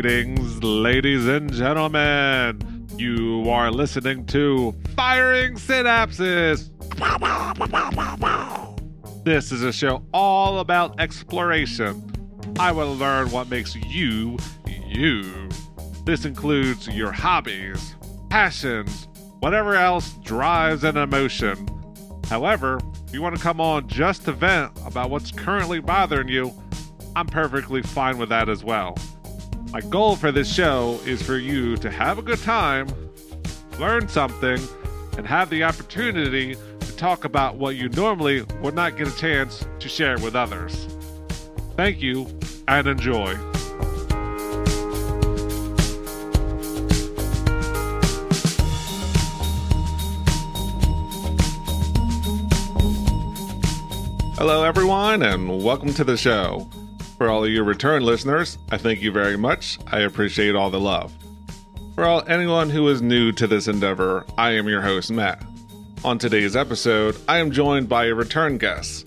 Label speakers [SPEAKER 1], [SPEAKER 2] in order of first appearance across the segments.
[SPEAKER 1] Greetings, ladies and gentlemen. You are listening to Firing Synapses. This is a show all about exploration. I will learn what makes you, you. This includes your hobbies, passions, whatever else drives an emotion. However, if you want to come on just to vent about what's currently bothering you, I'm perfectly fine with that as well. My goal for this show is for you to have a good time, learn something, and have the opportunity to talk about what you normally would not get a chance to share with others. Thank you and enjoy. Hello, everyone, and welcome to the show. For all of you return listeners, I thank you very much. I appreciate all the love. For all anyone who is new to this endeavor, I am your host, Matt. On today's episode, I am joined by a return guest.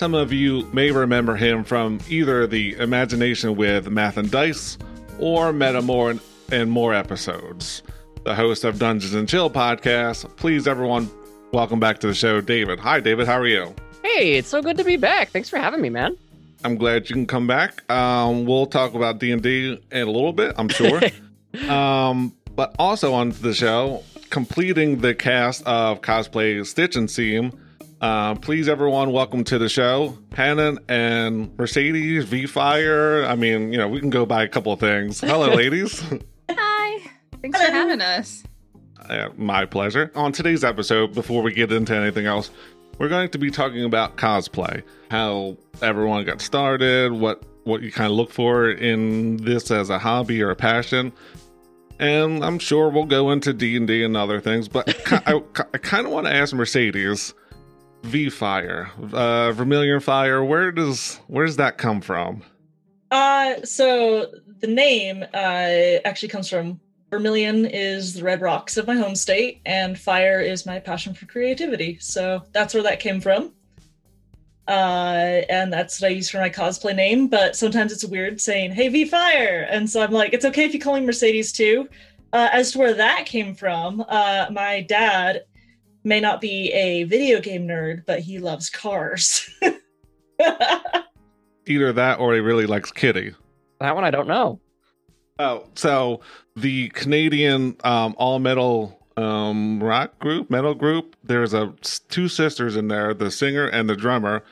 [SPEAKER 1] Some of you may remember him from either the Imagination with Math and Dice or Meta More and More episodes. The host of Dungeons and Chill podcast. Please, everyone, welcome back to the show, David. Hi, David. How are you?
[SPEAKER 2] Hey, it's so good to be back. Thanks for having me, man.
[SPEAKER 1] I'm glad you can come back. Um, we'll talk about D and D in a little bit, I'm sure. um, but also on the show, completing the cast of cosplay Stitch and Seam. Uh, please, everyone, welcome to the show, Hannon and Mercedes V Fire. I mean, you know, we can go by a couple of things. Hello, ladies.
[SPEAKER 3] Hi. Thanks for having us.
[SPEAKER 1] Uh, my pleasure. On today's episode, before we get into anything else, we're going to be talking about cosplay, how everyone got started, what what you kind of look for in this as a hobby or a passion. And I'm sure we'll go into D and D and other things, but I, I kind of want to ask Mercedes, V Fire, uh, Vermilion Fire. Where does where does that come from?
[SPEAKER 4] Uh, so the name uh, actually comes from Vermilion is the red rocks of my home state, and fire is my passion for creativity. So that's where that came from. Uh, and that's what I use for my cosplay name. But sometimes it's weird saying, "Hey, V Fire," and so I'm like, "It's okay if you call me Mercedes too." Uh, as to where that came from, uh, my dad may not be a video game nerd, but he loves cars.
[SPEAKER 1] Either that, or he really likes Kittie.
[SPEAKER 2] That one I don't know.
[SPEAKER 1] Oh, so the Canadian um, all metal um, rock group, metal group. There's a two sisters in there, the singer and the drummer.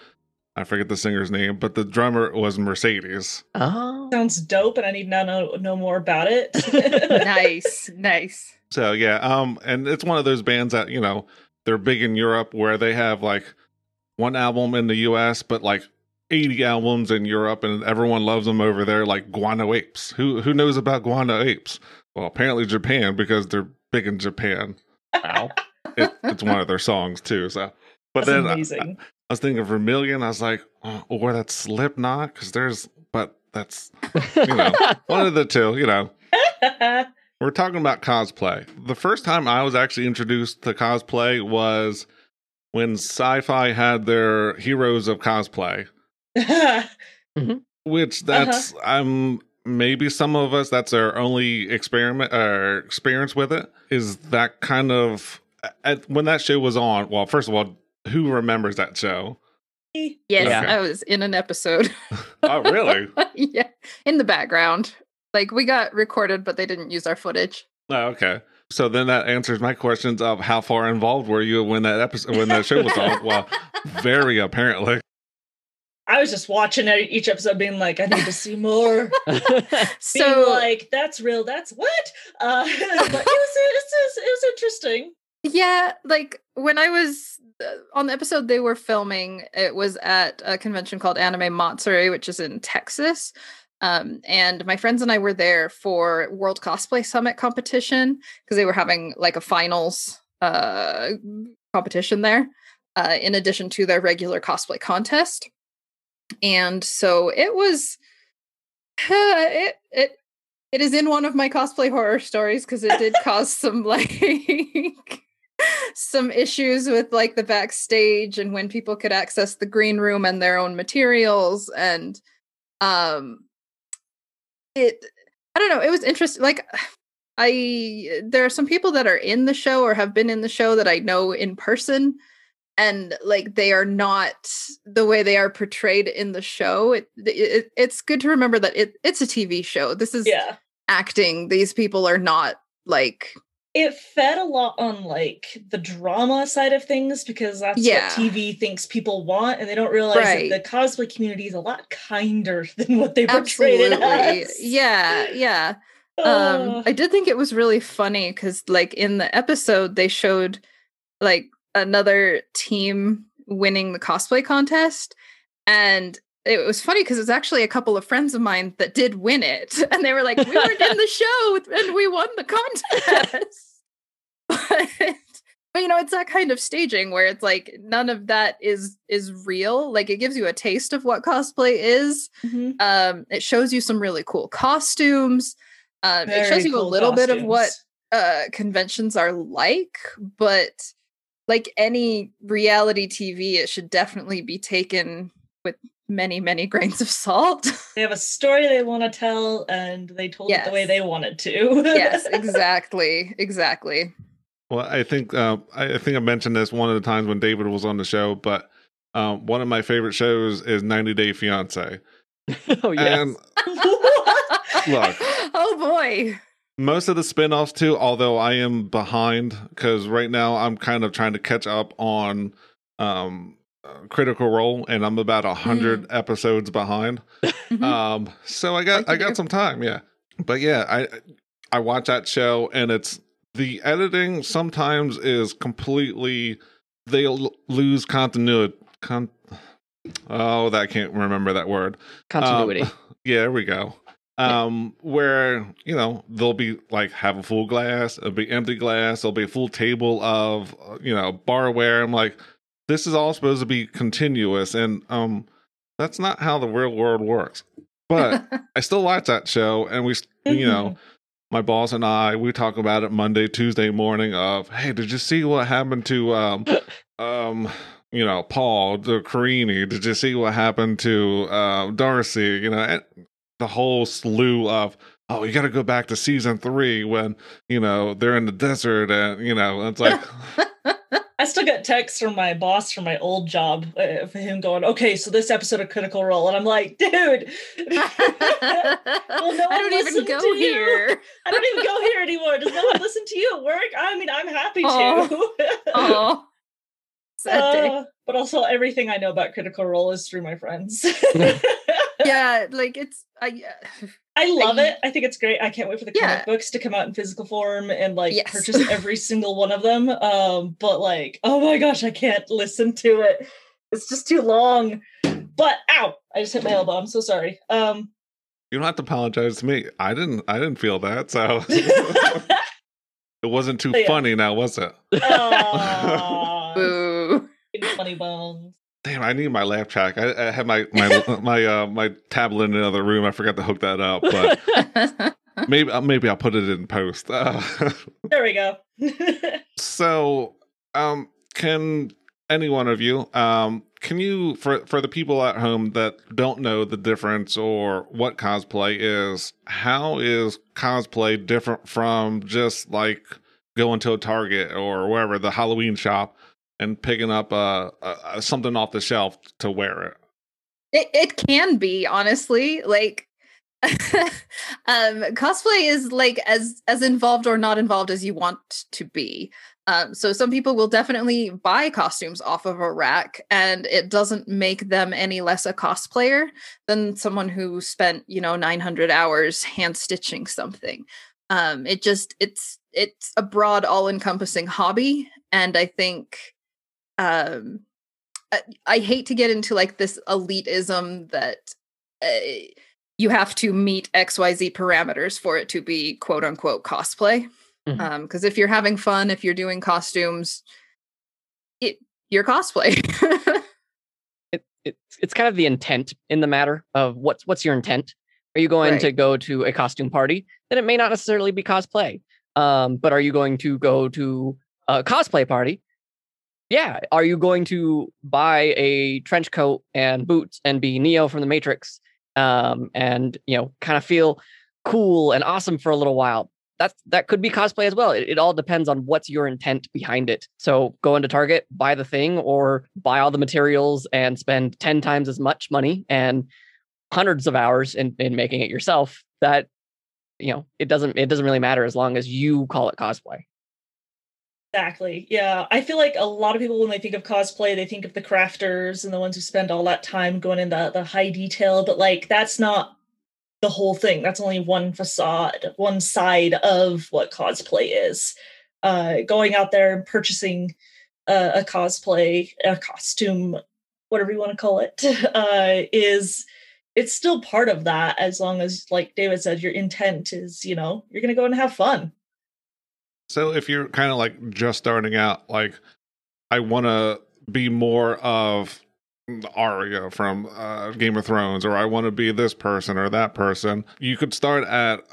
[SPEAKER 1] I forget the singer's name, but the drummer was Mercedes.
[SPEAKER 2] Oh,
[SPEAKER 4] Sounds dope, and I need to know know more about it.
[SPEAKER 3] nice, nice.
[SPEAKER 1] So yeah, um, and it's one of those bands that you know they're big in Europe, where they have like one album in the U.S., but like 80 albums in Europe and everyone loves them over there like guano apes. Who who knows about guano apes? Well, apparently Japan because they're big in Japan.
[SPEAKER 2] wow.
[SPEAKER 1] It, it's one of their songs too. So, but
[SPEAKER 4] That's
[SPEAKER 1] then I,
[SPEAKER 4] amazing.
[SPEAKER 1] I, I was thinking of Vermilion. I was like, oh, or that's Slipknot because there's, but that's you know one of the two. You know, we're talking about cosplay. The first time I was actually introduced to cosplay was when Syfy had their Heroes of Cosplay which that's um maybe some of us that's our only experiment or experience with it is that kind of at, when that show was on well first of all who remembers that show
[SPEAKER 3] Yes,
[SPEAKER 2] Yeah.
[SPEAKER 3] I was in an episode.
[SPEAKER 1] oh really
[SPEAKER 3] yeah, in the background. Like we got recorded, but they didn't use our footage.
[SPEAKER 1] oh, okay so then that answers my questions of how far involved were you when that episode when that show was on well very apparently
[SPEAKER 4] I was just watching each episode, being like, I need to see more.
[SPEAKER 3] So
[SPEAKER 4] like, that's real. That's what? Uh, but it was, it was it was interesting.
[SPEAKER 3] yeah, like when I was uh, on the episode they were filming, it was at a convention called Anime Matsuri, which is in Texas. Um, and my friends and I were there for World Cosplay Summit competition because they were having like a finals uh, competition there, uh, in addition to their regular cosplay contest. And so it was, it it it is in one of my cosplay horror stories because it did cause some like some issues with like the backstage and when people could access the green room and their own materials and um it I don't know. It was interesting. Like, I there are some people that are in the show or have been in the show that I know in person, and like they are not the way they are portrayed in the show. It, it it's good to remember that it it's a TV show. This is
[SPEAKER 4] Yeah.
[SPEAKER 3] acting. These people are not like
[SPEAKER 4] It fed a lot on like the drama side of things because that's
[SPEAKER 3] Yeah.
[SPEAKER 4] what TV thinks people want, and they don't realize
[SPEAKER 3] Right.
[SPEAKER 4] that the cosplay community is a lot kinder than what they portrayed it as.
[SPEAKER 3] Yeah, yeah. um i did think it was really funny because like in the episode they showed like another team winning the cosplay contest. And it was funny because it was actually a couple of friends of mine that did win it. And they were like we weren't in the show and we won the contest. But, but you know it's that kind of staging where it's like none of that is is real. Like it gives you a taste of what cosplay is.
[SPEAKER 4] Mhm.
[SPEAKER 3] um it shows you some really cool costumes. Um, it shows you a
[SPEAKER 4] cool
[SPEAKER 3] little bit of what uh conventions are like but like any reality tv it should definitely be taken with many many grains of salt
[SPEAKER 4] They have a story they want to tell, and they told it the way they wanted to.
[SPEAKER 3] yes exactly exactly
[SPEAKER 1] Well, I think uh, I I think I mentioned this one of the times when David was on the show, but um, one of my favorite shows is 90 Day Fiance.
[SPEAKER 2] oh yes.
[SPEAKER 1] And Look.
[SPEAKER 3] oh boy
[SPEAKER 1] most of the spin-offs too, although I am behind because right now I'm kind of trying to catch up on um, Critical Role, and I'm about a hundred episodes behind.
[SPEAKER 3] Mhm.
[SPEAKER 1] Um, so I got
[SPEAKER 3] Like
[SPEAKER 1] I got some time, yeah. But yeah, I I watch that show and it's the editing sometimes is completely they l- lose continuity. Con- oh, that I can't remember that word. Um,
[SPEAKER 2] Continuity.
[SPEAKER 1] yeah, there we go. Um, where you know they'll be like have a full glass, it'll be empty glass, there'll be a full table of uh, you know barware. I'm like, this is all supposed to be continuous, and um, that's not how the real world works. But I still watch that show, and we, you know, my boss and I, we talk about it Monday, Tuesday morning. Of hey, did you see what happened to um, um, you know, Paul the Karine? Did you see what happened to uh, Darcey? You know, and the whole slew of oh, you got to go back to season three when you know they're in the desert, and you know, it's like.
[SPEAKER 4] I still get texts from my boss from my old job uh, for him going, "Okay, so this episode of Critical Role," and I'm like, "Dude, well, no
[SPEAKER 3] I don't even go
[SPEAKER 4] to you.
[SPEAKER 3] here.
[SPEAKER 4] I don't even go here anymore. Does no one listen to you at work? I mean, I'm happy
[SPEAKER 3] Aw.
[SPEAKER 4] to."
[SPEAKER 3] Sad day.
[SPEAKER 4] Uh, but also, everything I know about Critical Role is through my friends.
[SPEAKER 3] yeah, like it's I. uh,
[SPEAKER 4] I love
[SPEAKER 3] I-
[SPEAKER 4] it. I think it's great. I can't wait for the comic
[SPEAKER 3] Yeah.
[SPEAKER 4] books to come out in physical form and like
[SPEAKER 3] Yes.
[SPEAKER 4] purchase every single one of them. Um, but like, oh my gosh, I can't listen to it. It's just too long. But ow, I just hit my elbow. I'm so sorry. Um,
[SPEAKER 1] You don't have to apologize to me. I didn't. I didn't feel that. So it wasn't too
[SPEAKER 4] Yeah.
[SPEAKER 1] funny, now was it?
[SPEAKER 4] Funny bones.
[SPEAKER 1] Damn, I need my laugh track. I, I had my my my uh my tablet in another room. I forgot to hook that up, but maybe uh, maybe I'll put it in post. Uh,
[SPEAKER 4] There we go.
[SPEAKER 1] so, um, can any one of you, um, can you for for the people at home that don't know the difference or what cosplay is, how is cosplay different from just like going to a Target or wherever the Halloween shop and picking up uh, uh something off the shelf to wear it?
[SPEAKER 3] It it can be honestly like um cosplay is like as as involved or not involved as you want to be. Um so some people will definitely buy costumes off of a rack and it doesn't make them any less a cosplayer than someone who spent, you know, 900 hours hand stitching something. Um it just it's it's a broad all-encompassing hobby and I think um I, I hate to get into like this elitism that uh, you have to meet XYZ parameters for it to be quote unquote cosplay.
[SPEAKER 2] Mhm.
[SPEAKER 3] Um, because if you're having fun, if you're doing costumes, it you're cosplay.
[SPEAKER 2] it, it's it's kind of the intent in the matter of what's what's your intent. Are you going to go to a costume party? Then it may not necessarily be cosplay. Um, but are you going to go to a cosplay party? Yeah. Are you going to buy a trench coat and boots and be Neo from the Matrix? Um, and you know, kind of feel cool and awesome for a little while. That's that could be cosplay as well. It, it all depends on what's your intent behind it. So go into Target, buy the thing, or buy all the materials and spend 10 times as much money and hundreds of hours in, in making it yourself. That you know, it doesn't it doesn't really matter as long as you call it cosplay.
[SPEAKER 4] Exactly. Yeah. I feel like a lot of people, when they think of cosplay, they think of the crafters and the ones who spend all that time going in the, the high detail, but like that's not the whole thing. That's only one facade, one side of what cosplay is. Uh, going out there and purchasing a cosplay, a costume, whatever you want to call it, uh, is it's still part of that as long as, like David said, your intent is, you know, you're going to go and have fun.
[SPEAKER 1] So if you're kind of like just starting out, like I want to be more of Arya from uh, Game of Thrones, or I want to be this person or that person, you could start at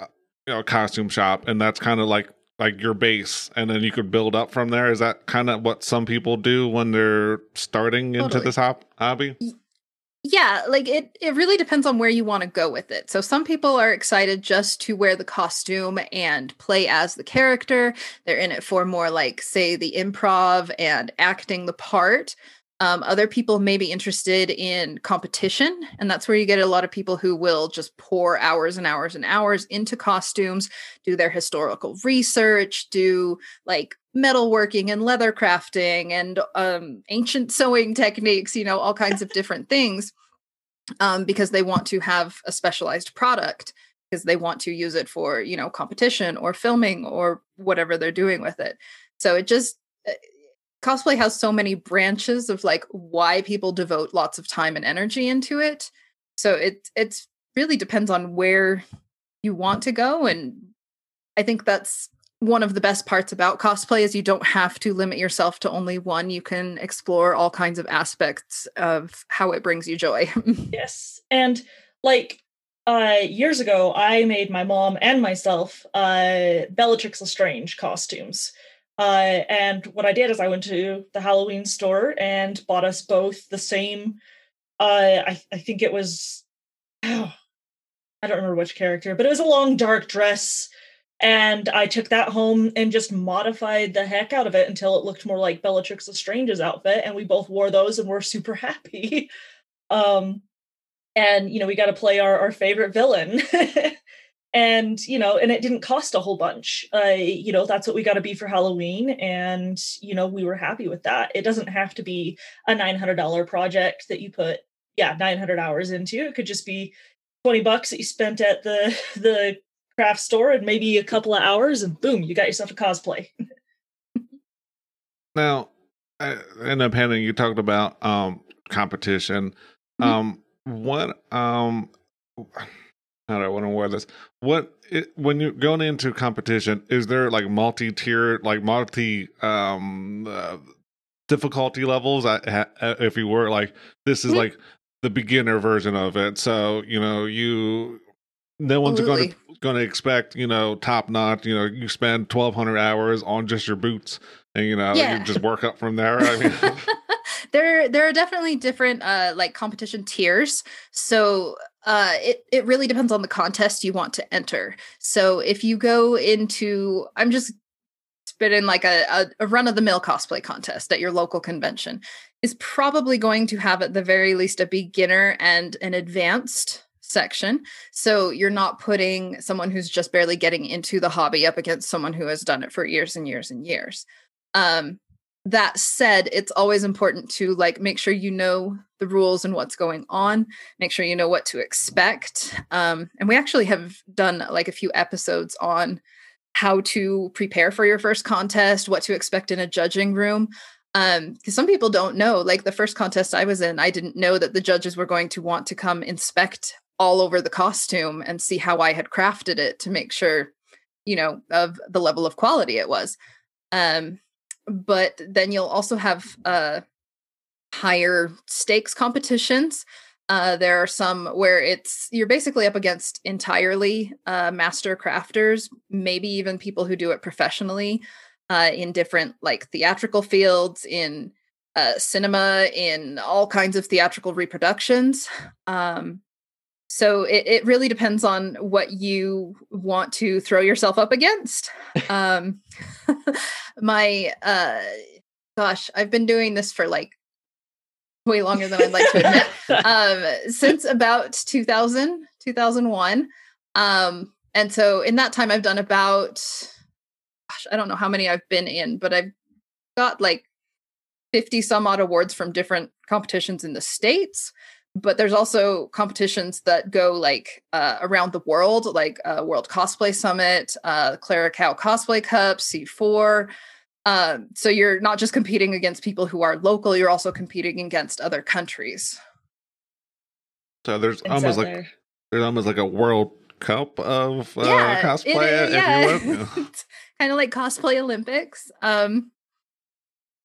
[SPEAKER 1] you know a costume shop, and that's kind of like like your base, and then you could build up from there. Is that kind of what some people do when they're starting into this hop- hobby?
[SPEAKER 3] Yeah, like it it really depends on where you want to go with it. So some people are excited just to wear the costume and play as the character. They're in it for more like say the improv and acting the part. Um, other people may be interested in competition, and that's where you get a lot of people who will just pour hours and hours and hours into costumes, do their historical research, do like metalworking and leather crafting and um, ancient sewing techniques, you know, all kinds of different things um, because they want to have a specialized product because they want to use it for, you know, competition or filming or whatever they're doing with it. So it just, uh, cosplay has so many branches of like why people devote lots of time and energy into it. So it it's really depends on where you want to go and I think that's one of the best parts about cosplay is you don't have to limit yourself to only one. You can explore all kinds of aspects of how it brings you joy.
[SPEAKER 4] Yes. And like uh years ago, I made my mom and myself uh Bellatrix Lestrange costumes. Uh and what I did is I went to the Halloween store and bought us both the same uh I, I think it was oh, I don't remember which character, but it was a long dark dress. And I took that home and just modified the heck out of it until it looked more like Bellatrix Lestrange's outfit. And we both wore those and we're super happy. um and you know we got to play our, our favorite villain and you know and it didn't cost a whole bunch uh you know that's what we got to be for halloween and you know we were happy with that it doesn't have to be a $900 project that you put yeah 900 hours into it could just be 20 bucks that you spent at the the craft store and maybe a couple of hours and boom you got yourself a cosplay
[SPEAKER 1] Now, in the panel, you talked about um competition.
[SPEAKER 3] Mhm.
[SPEAKER 1] Um, what um, how do I want to wear this? What it, when you're going into competition, is there like multi-tier, like multi um uh, difficulty levels? I, ha, if you were like, this is
[SPEAKER 3] Mhm.
[SPEAKER 1] like the beginner version of it. So you know you. No one's going to going to expect you know top notch. You know you spend twelve hundred hours on just your boots, and you know
[SPEAKER 3] Yeah.
[SPEAKER 1] you just work up from there. I mean,
[SPEAKER 3] there there are definitely different uh like competition tiers so uh it it really depends on the contest you want to enter. So if you go into i'm just spitting like a, a, a run of the mill cosplay contest at your local convention is probably going to have at the very least a beginner and an advanced section. So you're not putting someone who's just barely getting into the hobby up against someone who has done it for years and years and years. Um that said it's always important to like make sure you know the rules and what's going on make sure you know what to expect. Um, and we actually have done like a few episodes on how to prepare for your first contest what to expect in a judging room. Um because some people don't know like the first contest i was in i didn't know that the judges were going to want to come inspect all over the costume and see how i had crafted it to make sure you know of the level of quality it was. Um but then you'll also have uh higher stakes competitions. Uh there are some where it's you're basically up against entirely uh master crafters maybe even people who do it professionally uh in different like theatrical fields in uh cinema in all kinds of theatrical reproductions. Um so it, it really depends on what you want to throw yourself up against. um, my uh, gosh, I've been doing this for like way longer than I'd like to admit. um, since about 2000, 2001. Um, and so in that time, I've done about, gosh, I don't know how many I've been in, but I've got like 50 some odd awards from different competitions in the States but there's also competitions that go like uh, around the world, like uh, World Cosplay Summit, uh, Clara Cow Cosplay Cup, C4. Um, so you're not just competing against people who are local; you're also competing against other countries.
[SPEAKER 1] So there's
[SPEAKER 4] It's
[SPEAKER 1] almost like
[SPEAKER 4] there.
[SPEAKER 1] there's almost like a World Cup of uh,
[SPEAKER 3] yeah,
[SPEAKER 1] cosplay, if you
[SPEAKER 3] kind of like cosplay Olympics. Um,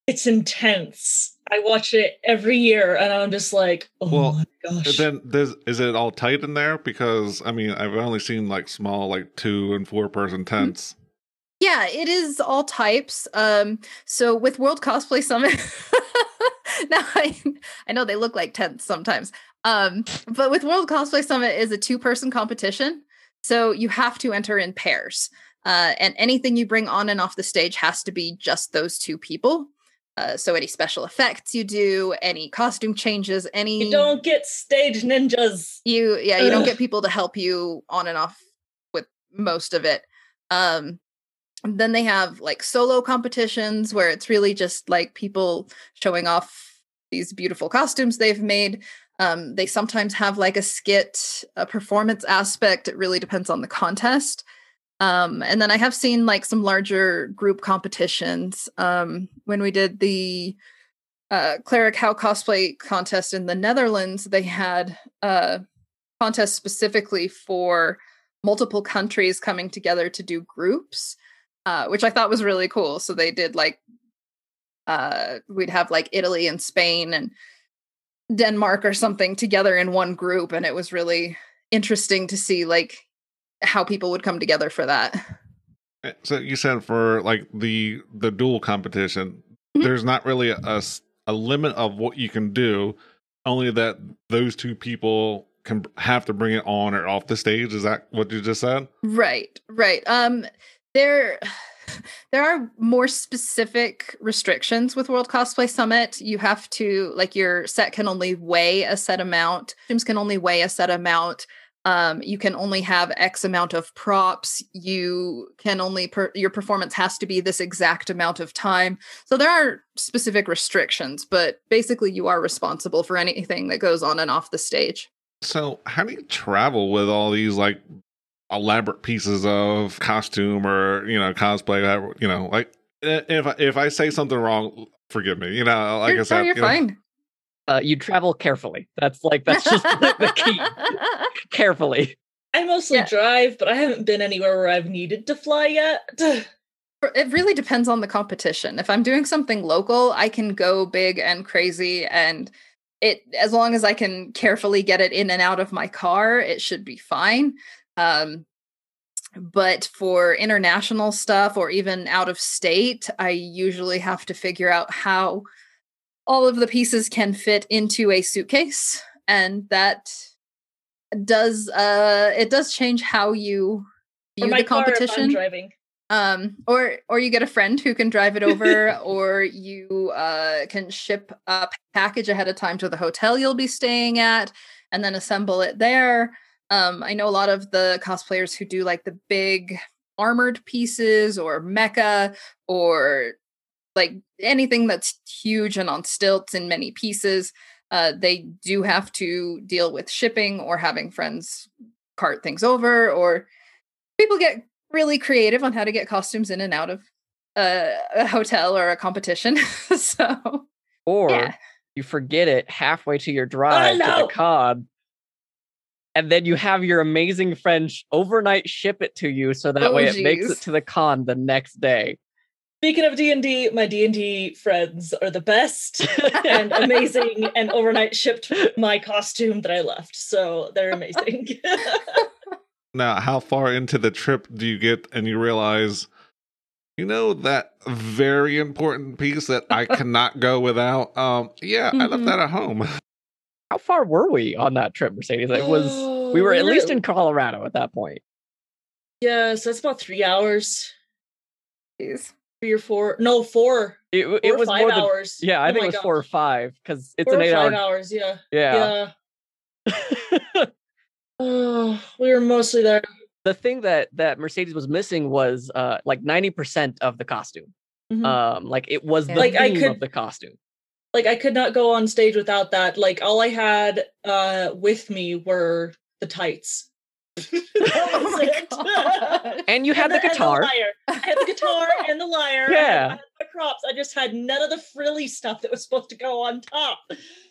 [SPEAKER 4] It's intense. I watch it every year and I'm just like, oh
[SPEAKER 1] Well,
[SPEAKER 4] my gosh.
[SPEAKER 1] Then there's, is it all tight in there? Because I mean, I've only seen like small, like two and four person
[SPEAKER 3] Mm-hmm.
[SPEAKER 1] tents.
[SPEAKER 3] Yeah, it is all types. Um, so with World Cosplay Summit, now I I know they look like tents sometimes. Um, but with World Cosplay Summit is a two person competition, so you have to enter in pairs. Uh, and anything you bring on and off the stage has to be just those two people. Uh, so any special effects you do, any costume changes, any
[SPEAKER 4] you don't get stage ninjas.
[SPEAKER 3] you yeah you don't get people to help you on and off with most of it. Um then they have like solo competitions where it's really just like people showing off these beautiful costumes they've made. Um they sometimes have like a skit a performance aspect. It really depends on the contest um and then i have seen like some larger group competitions um when we did the uh, Clara Cow cosplay contest in the Netherlands, they had a contest specifically for multiple countries coming together to do groups, uh, which I thought was really cool. So they did like, uh, we'd have like Italy and Spain and Denmark or something together in one group. And it was really interesting to see like how people would come together for that.
[SPEAKER 1] Eh, So you said for like the the dual competition,
[SPEAKER 3] Mhm.
[SPEAKER 1] there's not really a, a limit of what you can do. Only that those two people can have to bring it on or off the stage. Is that what you just said?
[SPEAKER 3] Right, right. Um there there are more specific restrictions with World Cosplay Summit. You have to like your set can only weigh a set amount. Costumes can only weigh a set amount. Um, you can only have X amount of props. You can only per- your performance has to be this exact amount of time. So there are specific restrictions, but basically you are responsible for anything that goes on and off the stage.
[SPEAKER 1] So how do you travel with all these like elaborate pieces of costume or you know cosplay? You know, like if I- if I say something wrong, forgive me. You know, like
[SPEAKER 3] you're,
[SPEAKER 1] I said,
[SPEAKER 3] no, you're
[SPEAKER 1] you know,
[SPEAKER 3] fine.
[SPEAKER 2] Uh, you travel carefully. That's like that's just the, the key. Carefully.
[SPEAKER 4] I mostly
[SPEAKER 3] Yeah.
[SPEAKER 4] drive, but I haven't been anywhere where I've needed to fly yet.
[SPEAKER 3] It really depends on the competition. If I'm doing something local, I can go big and crazy and it as long as I can carefully get it in and out of my car, it should be fine. Um but for international stuff or even out of state, I usually have to figure out how all of the pieces can fit into a suitcase and that does uh it does change how you view the
[SPEAKER 4] car if I'm
[SPEAKER 3] competition
[SPEAKER 4] driving.
[SPEAKER 3] um or or you get a friend who can drive it over or you uh can ship a package ahead of time to the hotel you'll be staying at and then assemble it there um i know a lot of the cosplayers who do like the big armored pieces or mecha or like anything that's huge and on stilts in many pieces uh they do have to deal with shipping or having friends cart things over or people get really creative on how to get costumes in and out of a, a hotel or a competition. so
[SPEAKER 2] Or
[SPEAKER 3] Yeah.
[SPEAKER 2] you forget it halfway to your drive to
[SPEAKER 4] no.
[SPEAKER 2] the con. And then you have your amazing friend overnight ship it to you so that
[SPEAKER 3] Oh,
[SPEAKER 2] way it makes it to the con the next day.
[SPEAKER 4] Speaking of D&D, my D&D friends are the best and amazing and overnight shipped my costume that I left. So they're amazing.
[SPEAKER 1] Now, how far into the trip do you get and you realize, you know, that very important piece that I cannot go without? Um, yeah, I left
[SPEAKER 3] Mhm.
[SPEAKER 1] that at home.
[SPEAKER 2] How far were we on that trip, Mercedes? It was
[SPEAKER 4] Oh,
[SPEAKER 2] we were at least in Colorado at that point.
[SPEAKER 4] Yeah, so that's about three hours,
[SPEAKER 3] Jeez.
[SPEAKER 4] Three or four. No, four.
[SPEAKER 2] It,
[SPEAKER 4] Four
[SPEAKER 2] it
[SPEAKER 4] or
[SPEAKER 2] was
[SPEAKER 4] five
[SPEAKER 2] more than
[SPEAKER 4] hours.
[SPEAKER 2] yeah, I
[SPEAKER 4] Oh
[SPEAKER 2] think it was four or five because it's
[SPEAKER 4] Four
[SPEAKER 2] an
[SPEAKER 4] or
[SPEAKER 2] eight
[SPEAKER 4] five
[SPEAKER 2] hour.
[SPEAKER 4] hours. Yeah.
[SPEAKER 2] Yeah.
[SPEAKER 4] Yeah. Oh, we were mostly there.
[SPEAKER 2] the thing that that Mercedes was missing was uh like ninety percent of the costume.
[SPEAKER 4] Mhm.
[SPEAKER 2] Um, like it was the
[SPEAKER 3] Yeah.
[SPEAKER 4] Like, I
[SPEAKER 2] theme
[SPEAKER 4] could-
[SPEAKER 2] of the costume.
[SPEAKER 4] like I could not go on stage without that. Like all I had uh with me were the tights. That
[SPEAKER 3] Oh
[SPEAKER 4] was
[SPEAKER 3] my
[SPEAKER 4] it.
[SPEAKER 3] God.
[SPEAKER 2] And you had the
[SPEAKER 4] and
[SPEAKER 2] guitar.
[SPEAKER 4] lyre. I had the guitar and the lyre. I
[SPEAKER 2] Yeah.
[SPEAKER 4] I had my props. I just had none of the frilly stuff that was supposed to go on top.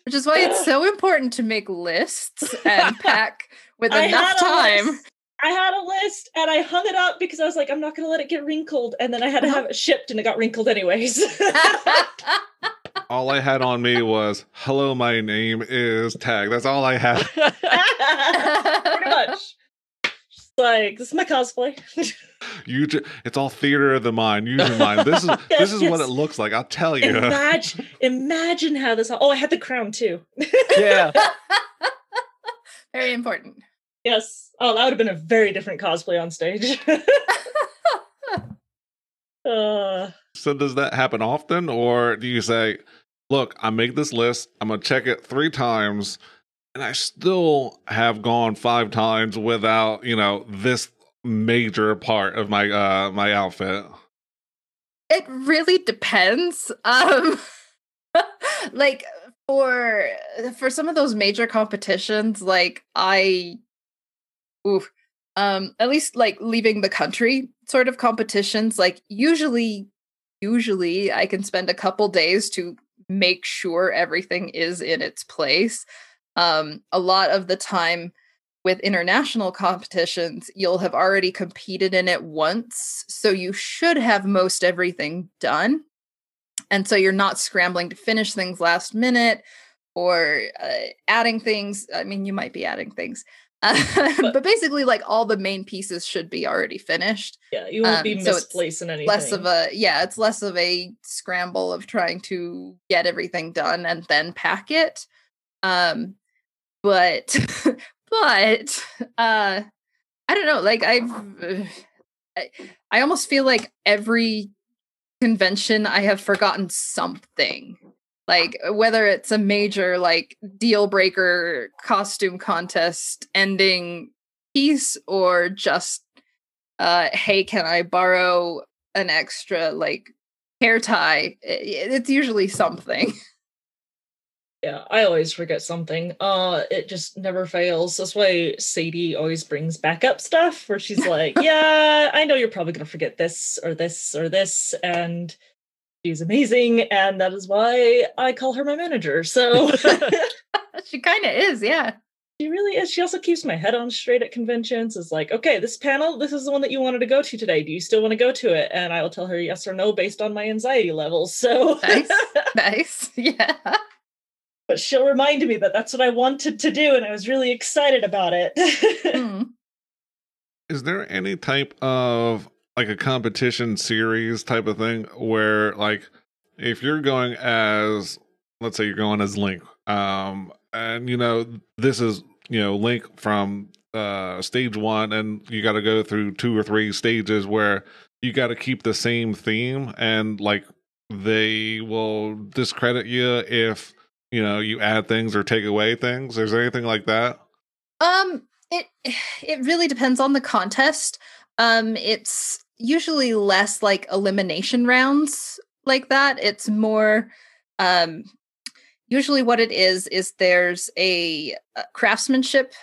[SPEAKER 3] Which is why it's so important to make lists and pack with
[SPEAKER 4] I
[SPEAKER 3] enough
[SPEAKER 4] had
[SPEAKER 3] time.
[SPEAKER 4] list. I had a list and I hung it up because I was like, I'm not going to let it get wrinkled. And then I had to
[SPEAKER 3] Uh-huh.
[SPEAKER 4] have it shipped and it got wrinkled anyways.
[SPEAKER 1] All I had on me was "Hello, my name is Tag." That's all I had.
[SPEAKER 4] Pretty much. Just like, this is my cosplay.
[SPEAKER 1] You, ju- it's all theater of the mind. Use your mind. This is this is what it looks like. I'll tell you.
[SPEAKER 4] imagine, imagine how this. Oh, I had the crown too.
[SPEAKER 2] yeah.
[SPEAKER 3] Very important.
[SPEAKER 4] Yes. Oh, that would have been a very different cosplay on stage. uh,
[SPEAKER 1] So does that happen often, or do you say, "Look, I make this list. I'm gonna check it three times, and I still have gone five times without, you know, this major part of my uh my outfit."
[SPEAKER 3] It really depends. Um like for for some of those major competitions, like I oof, um at least like leaving the country sort of competitions, like usually usually I can spend a couple days to make sure everything is in its place. Um a lot of the time with international competitions, you'll have already competed in it once, so you should have most everything done. And so you're not scrambling to finish things last minute or uh, adding things. I mean, you might be adding things. Uh,
[SPEAKER 4] But-
[SPEAKER 3] but basically, like all the main pieces should be already finished.
[SPEAKER 4] yeah, you won't be
[SPEAKER 3] Um, so
[SPEAKER 4] misplacing anything.
[SPEAKER 3] Less of a, yeah, it's less of a scramble of trying to get everything done and then pack it. Um, but, but, uh, I don't know. Like I've, uh, I, I almost feel like every convention I have forgotten something. Like whether it's a major like deal breaker costume contest ending piece or just uh hey can I borrow an extra like hair tie? I- It's usually something.
[SPEAKER 4] Yeah, I always forget something. Uh it just never fails. That's why Sadie always brings backup stuff where she's like, Yeah, I know you're probably gonna forget this or this or this, and she's amazing, and that is why I call her my manager. So
[SPEAKER 3] she kind of is, yeah.
[SPEAKER 4] she really is. She also keeps my head on straight at conventions. Is like, okay, this panel, this is the one that you wanted to go to today. Do you still want to go to it? And I will tell her yes or no based on my anxiety levels. So
[SPEAKER 3] Nice. nice. Yeah.
[SPEAKER 4] But she'll remind me that that's what I wanted to do, and I was really excited about it.
[SPEAKER 3] Hmm.
[SPEAKER 1] Is there any type of like a competition series type of thing where like if you're going as let's say you're going as Link, um, and you know this is you know Link from uh stage one, and you got to go through two or three stages where you got to keep the same theme, and like they will discredit you if you know you add things or take away things. Is there anything like that?
[SPEAKER 3] Um, it it really depends on the contest. Um, it's usually less like elimination rounds like that. It's more, um, usually what it is is there's a, craftsmanship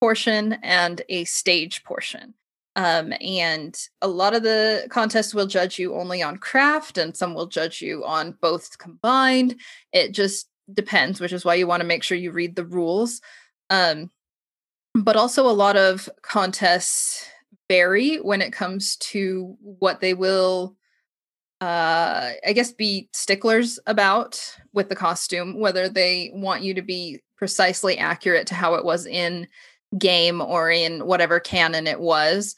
[SPEAKER 3] portion and a stage portion. Um, and a lot of the contests will judge you only on craft, and some will judge you on both combined. It just depends, which is why you want to make sure you read the rules. Um, but also a lot of contests vary when it comes to what they will uh i guess be sticklers about with the costume whether they want you to be precisely accurate to how it was in game or in whatever canon it was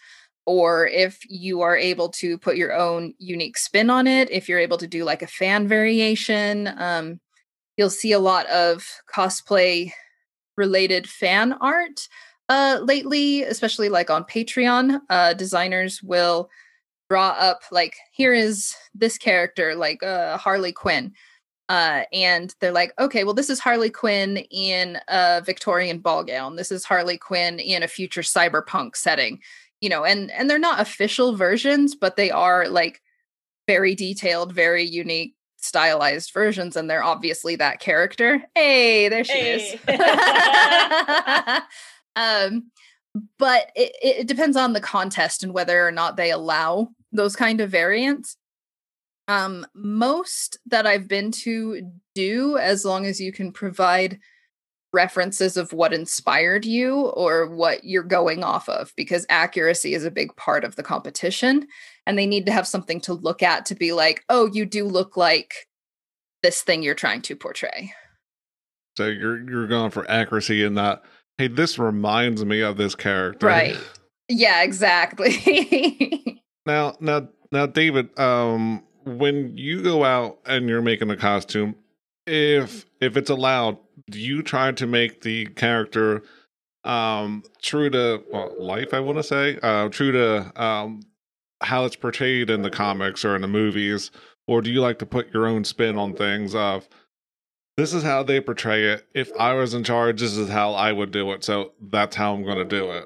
[SPEAKER 3] or if you are able to put your own unique spin on it if you're able to do like a fan variation um you'll see a lot of cosplay related fan art Uh, lately, especially like on Patreon, uh, designers will draw up like here is this character like uh, Harley Quinn. Uh, and they're like, okay, well, this is Harley Quinn in a Victorian ball gown. This is Harley Quinn in a future cyberpunk setting, you know, and and they're not official versions, but they are like very detailed, very unique, stylized versions, and they're obviously that character. Hey, there she
[SPEAKER 4] Hey.
[SPEAKER 3] is. um, but it, it depends on the contest and whether or not they allow those kind of variants. Um, most that I've been to do, as long as you can provide references of what inspired you or what you're going off of, because accuracy is a big part of the competition. And they need to have something to look at to be like, oh, you do look like this thing you're trying to portray.
[SPEAKER 1] So you're you're going for accuracy in that. Hey, this reminds me of this character.
[SPEAKER 3] Right. Yeah, exactly.
[SPEAKER 1] Now, now, now, David. Um, when you go out and you're making a costume, if if it's allowed, do you try to make the character um true to well, life? I want to say, uh, true to um how it's portrayed in the comics or in the movies, or do you like to put your own spin on things? Of this is how they portray it. If I was in charge, this is how I would do it. So that's how I'm going to do it.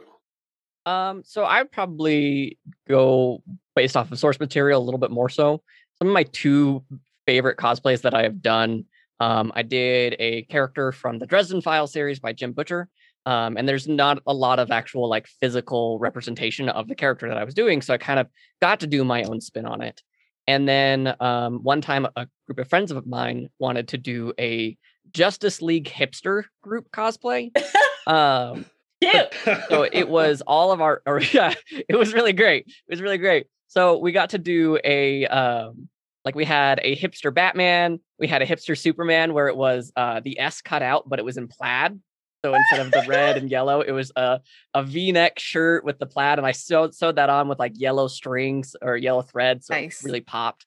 [SPEAKER 2] Um, so I'd probably go based off of source material a little bit more so. Some of my two favorite cosplays that I have done. Um, I did a character from the Dresden File series by Jim Butcher. Um, and there's not a lot of actual like physical representation of the character that I was doing. So I kind of got to do my own spin on it. And then um, one time, a group of friends of mine wanted to do a Justice League hipster group cosplay. um,
[SPEAKER 4] Cute.
[SPEAKER 2] so it was all of our or yeah it was really great it was really great so we got to do a um like we had a hipster batman we had a hipster superman where it was uh the s cut out but it was in plaid so instead of the red and yellow it was a a v-neck shirt with the plaid and i sewed sewed that on with like yellow strings or yellow thread so
[SPEAKER 3] Nice.
[SPEAKER 2] it really popped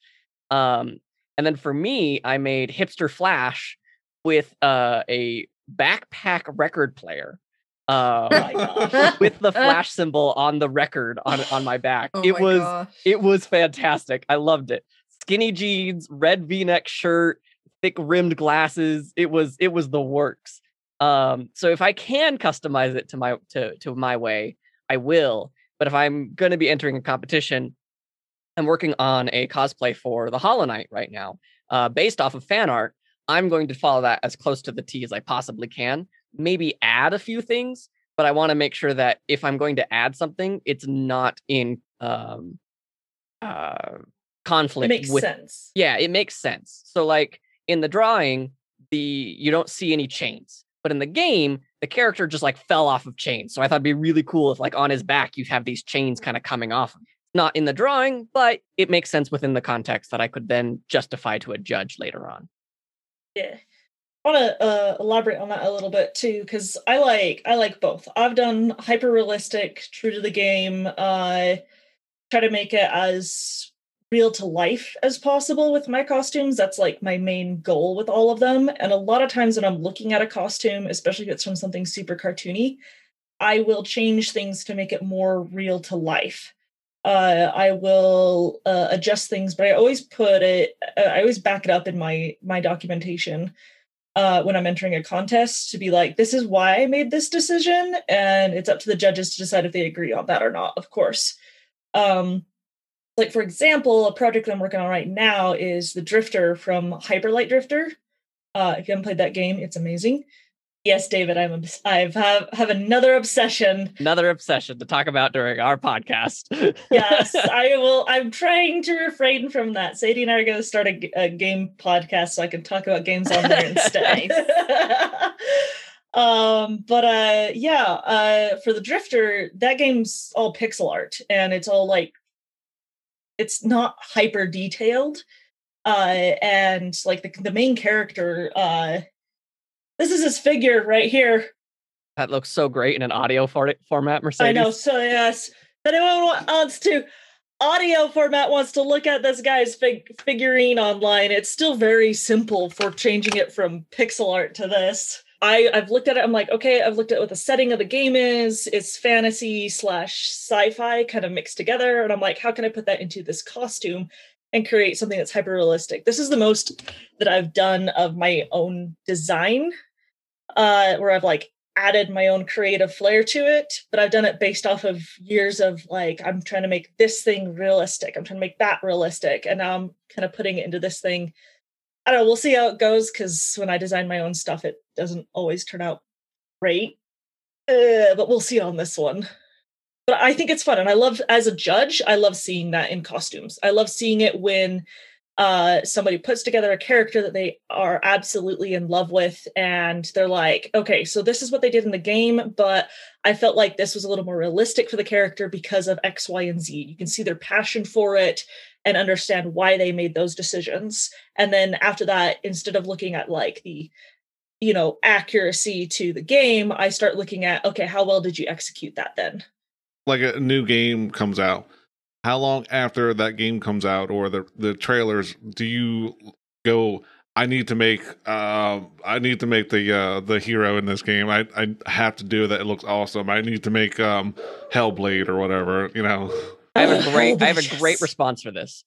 [SPEAKER 2] um and then for me i made hipster flash with uh a backpack record player
[SPEAKER 4] gosh.
[SPEAKER 2] with the flash symbol on the record on on my back.
[SPEAKER 3] Oh
[SPEAKER 2] it
[SPEAKER 3] my
[SPEAKER 2] was
[SPEAKER 3] gosh.
[SPEAKER 2] it was fantastic. I loved it. Skinny jeans, red V-neck shirt, thick rimmed glasses. It was it was the works. Um, so if I can customize it to my to to my way, I will. But if I'm going to be entering a competition, I'm working on a cosplay for the Hollow Knight right now, uh, based off of fan art. I'm going to follow that as close to the T as I possibly can. Maybe add a few things, but I want to make sure that if I'm going to add something, it's not in um, uh,
[SPEAKER 4] It
[SPEAKER 2] conflict
[SPEAKER 4] makes
[SPEAKER 2] with
[SPEAKER 4] sense.
[SPEAKER 2] yeah, it makes sense. So like in the drawing, the you don't see any chains, but in the game, the character just like fell off of chains. So I thought it'd be really cool if like on his back you have these chains kind of coming off. Not in the drawing, but it makes sense within the context that I could then justify to a judge later on.
[SPEAKER 4] Yeah. I want to uh, elaborate on that a little bit too, because I like I like both. I've done hyper realistic, true to the game. Uh, try to make it as real to life as possible with my costumes. That's like my main goal with all of them. And a lot of times when I'm looking at a costume, especially if it's from something super cartoony, I will change things to make it more real to life. Uh, I will uh, adjust things, but I always put it. Uh, I always back it up in my my documentation uh, when I'm entering a contest to be like, this is why I made this decision, and it's up to the judges to decide if they agree on that or not. Of course. Um, like for example, a project I'm working on right now is the Drifter from Hyperlight Drifter. Uh, if you haven't played that game, it's amazing. Yes, David, I'm I've have have another obsession.
[SPEAKER 2] Another obsession to talk about during our podcast.
[SPEAKER 4] Yes, I will. I'm trying to refrain from that. Sadie and I are going to start a game podcast so I can talk about games on there instead. um, but uh, yeah, uh, for the Drifter, that game's all pixel art and it's all like it's not hyper detailed. Uh, and like the the main character, uh, this is his figure right here.
[SPEAKER 2] that looks so great in an audio for- format, Mercedes.
[SPEAKER 4] I know. So yes, if anyone wants to audio format wants to look at this guy's fig- figurine online, it's still very simple for changing it from pixel art to this. I, I've looked at it. I'm like, okay, I've looked at what the setting of the game is. It's fantasy slash sci-fi kind of mixed together. And I'm like, how can I put that into this costume and create something that's hyper realistic? This is the most that I've done of my own design, uh, where I've like added my own creative flair to it, but I've done it based off of years of like, I'm trying to make this thing realistic. I'm trying to make that realistic. And now I'm kind of putting it into this thing. I don't know, we'll see how it goes because when I design my own stuff, it doesn't always turn out great. Uh, but we'll see on this one. But I think it's fun. And I love, as a judge, I love seeing that in costumes. I love seeing it when uh somebody puts together a character that they are absolutely in love with and they're like okay so this is what they did in the game but i felt like this was a little more realistic for the character because of x y and z you can see their passion for it and understand why they made those decisions. And then after that instead of looking at like the you know accuracy to the game i start looking at okay how well did you execute that then?
[SPEAKER 1] Like a new game comes out. How long after that game comes out or the the trailers do you go i need to make uh, i need to make the uh, the hero in this game. I i have to do that it looks awesome. I need to make um hellblade or whatever you know
[SPEAKER 2] I have a great I have a
[SPEAKER 4] Yes.
[SPEAKER 2] great response for this.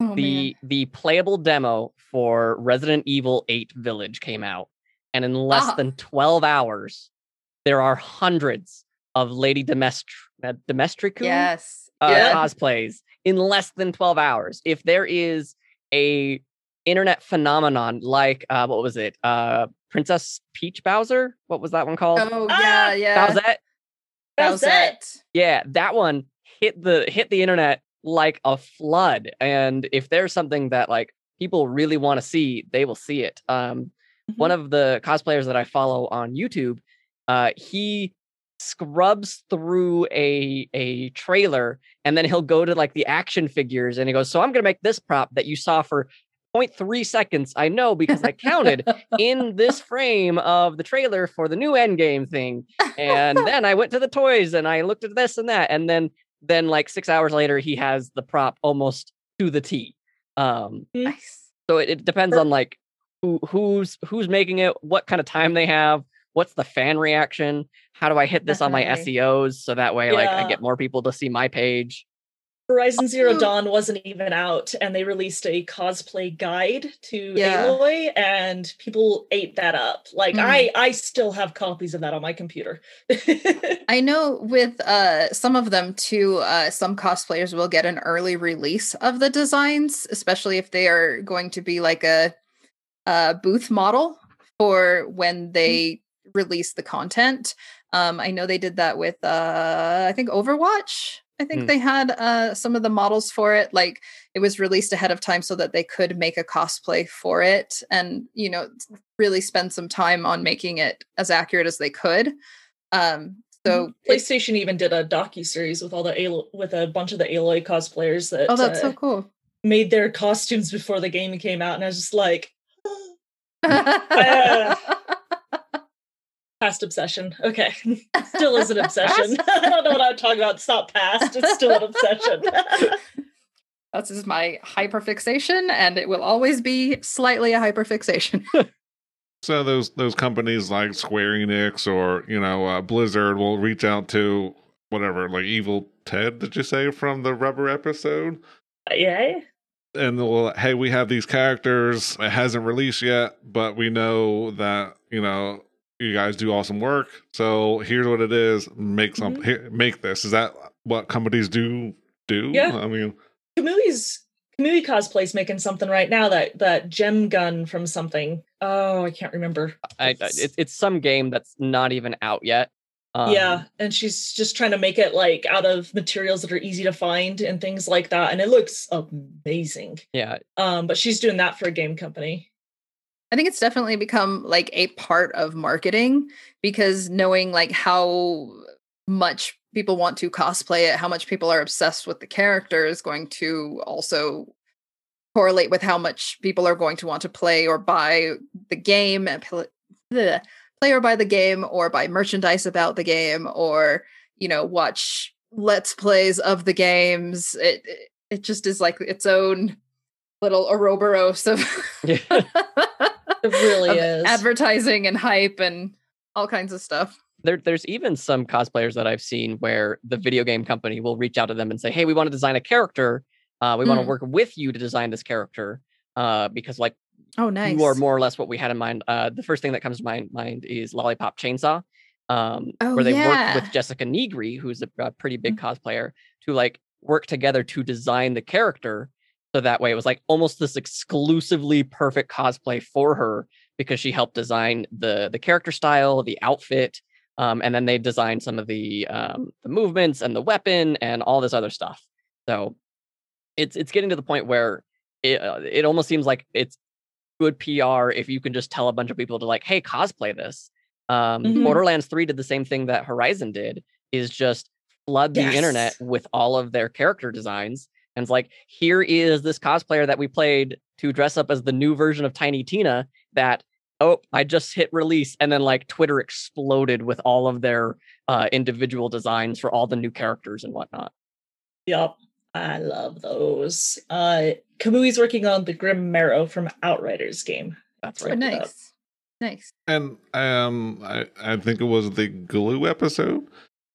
[SPEAKER 3] Oh,
[SPEAKER 2] the the playable demo for Resident Evil 8 Village came out, and in less
[SPEAKER 3] Ah.
[SPEAKER 2] than 12 hours, there are hundreds of Lady Demestr- uh,
[SPEAKER 3] Yes.
[SPEAKER 2] uh,
[SPEAKER 4] Yeah.
[SPEAKER 2] cosplays in less than 12 hours. If there is a internet phenomenon like uh, what was it? Uh, Princess Peach Bowser? What was that one called?
[SPEAKER 3] Oh
[SPEAKER 4] Ah,
[SPEAKER 3] yeah, yeah.
[SPEAKER 2] Bowsette?
[SPEAKER 4] How's that?
[SPEAKER 2] Yeah, that one hit the hit the internet like a flood. And if there's something that like people really want to see, they will see it. Um, one of the cosplayers that I follow on YouTube, uh, he scrubs through a a trailer and then he'll go to like the action figures and he goes, So I'm gonna make this prop that you saw for 0.3 seconds. I know because I counted in this frame of the trailer for the new Endgame thing. And then I went to the toys and I looked at this and that. And then then like six hours later, he has the prop almost to the T. Um,
[SPEAKER 3] nice.
[SPEAKER 2] so it, it depends on like who who's who's making it, what kind of time they have, what's the fan reaction, how do I hit this on my SEOs so that way like I get more people to see my page.
[SPEAKER 4] Horizon Zero Dawn wasn't even out, and they released a cosplay guide to
[SPEAKER 3] Yeah.
[SPEAKER 4] Aloy, and people ate that up. Like
[SPEAKER 3] Mm.
[SPEAKER 4] I, I still have copies of that on my computer.
[SPEAKER 3] I know with uh some of them too, uh some cosplayers will get an early release of the designs, especially if they are going to be like a a booth model for when they release the content. Um I know they did that with uh I think Overwatch. I think
[SPEAKER 2] Hmm.
[SPEAKER 3] they had uh some of the models for it like it was released ahead of time so that they could make a cosplay for it and you know really spend some time on making it as accurate as they could. Um so
[SPEAKER 4] PlayStation even did a docu series with all the Alo- with a bunch of the Aloy cosplayers that
[SPEAKER 3] Oh, that's
[SPEAKER 4] uh,
[SPEAKER 3] so cool.
[SPEAKER 4] made their costumes before the game came out, and I was just like, past obsession. Okay, still is an obsession. I don't know what I'm talking about. It's not past. It's still an obsession.
[SPEAKER 3] this is my hyperfixation, and it will always be slightly a hyperfixation.
[SPEAKER 1] So those those companies like Square Enix or you know uh, Blizzard will reach out to whatever like Evil Ted did you say from the Rubber episode
[SPEAKER 4] yeah.
[SPEAKER 1] and they'll hey we have these characters it hasn't released yet but we know that you know you guys do awesome work so here's what it is make some
[SPEAKER 4] Mhm.
[SPEAKER 1] here, make this is that what companies do do
[SPEAKER 4] Yeah.
[SPEAKER 1] I mean
[SPEAKER 4] Kamui's Kamui cosplay's making something right now that that gem gun from something. Oh, I can't remember.
[SPEAKER 2] I, I
[SPEAKER 4] It's-
[SPEAKER 2] it's it's some game that's not even out yet. Um,
[SPEAKER 4] yeah, and she's just trying to make it like out of materials that are easy to find and things like that, and it looks amazing.
[SPEAKER 2] yeah.
[SPEAKER 4] Um, but she's doing that for a game company.
[SPEAKER 3] I think it's definitely become like a part of marketing because knowing like how much people want to cosplay it, how much people are obsessed with the character is going to also correlate with how much people are going to want to play or buy the game, and bleh, play or buy the game or buy merchandise about the game or, you know, watch let's plays of the games. It it- it just is like its own little Ouroboros of
[SPEAKER 2] Yeah.
[SPEAKER 4] It really
[SPEAKER 3] of
[SPEAKER 4] is.
[SPEAKER 3] advertising and hype and all kinds of stuff.
[SPEAKER 2] There, there's even some cosplayers that I've seen where the video game company will reach out to them and say, "Hey, we want to design a character. Uh, we want to
[SPEAKER 3] Mm.
[SPEAKER 2] work with you to design this character uh, because, like,
[SPEAKER 3] Oh, nice.
[SPEAKER 2] you are more or less what we had in mind. Uh, the first thing that comes to my mind is Lollipop Chainsaw, um,
[SPEAKER 3] Oh,
[SPEAKER 2] where they
[SPEAKER 3] yeah.
[SPEAKER 2] worked with Jessica Nigri, who's a, a pretty big
[SPEAKER 3] Mm.
[SPEAKER 2] cosplayer, to like work together to design the character. So that way, it was like almost this exclusively perfect cosplay for her because she helped design the the character style, the outfit, um, and then they designed some of the um, the movements and the weapon and all this other stuff. So it's it's getting to the point where it uh, it almost seems like it's good PR if you can just tell a bunch of people to like, hey, cosplay this. Um,
[SPEAKER 4] Mhm.
[SPEAKER 2] Borderlands 3 did the same thing that Horizon did, is just flood the internet with all of their character designs. And it's like, here is this cosplayer that we played to dress up as the new version of Tiny Tina that, oh, I just hit release. And then like Twitter exploded with all of their uh, individual designs for all the new characters and whatnot.
[SPEAKER 4] Yup. I love those. Uh Kamui's working on the Grim Marrow from Outriders game.
[SPEAKER 2] That's
[SPEAKER 3] Oh,
[SPEAKER 2] right.
[SPEAKER 4] Right.
[SPEAKER 3] nice. Nice.
[SPEAKER 1] And um, I, I think it was the glue episode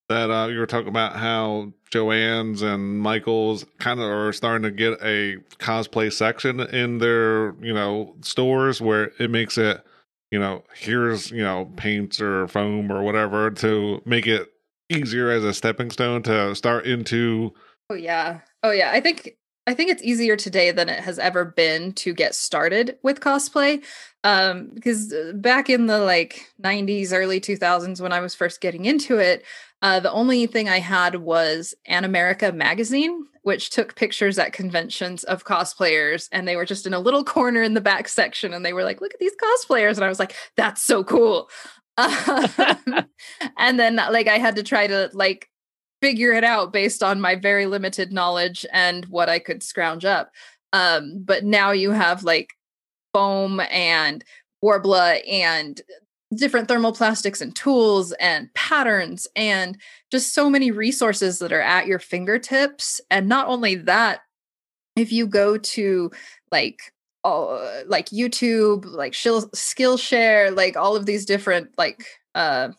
[SPEAKER 1] that uh, you were talking about how Jo-Ann's and Michael's kind of are starting to get a cosplay section in their you know stores where it makes it you know here's you know paints or foam or whatever to make it easier as a stepping stone to start into
[SPEAKER 3] Oh yeah. Oh yeah. I think I think it's easier today than it has ever been to get started with cosplay. Um, because uh, back in the like 90s, early 2000s, when I was first getting into it, uh, the only thing I had was Animerica magazine, which took pictures at conventions of cosplayers, and they were just in a little corner in the back section, and they were like, "Look at these cosplayers," and I was like, "That's so cool." Um, and then like I had to try to like figure it out based on my very limited knowledge and what I could scrounge up. Um, but now you have like foam and Worbla and different thermoplastics and tools and patterns and just so many resources that are at your fingertips. And not only that, if you go to like uh, like YouTube, like Shil- Skillshare, like all of these different like uh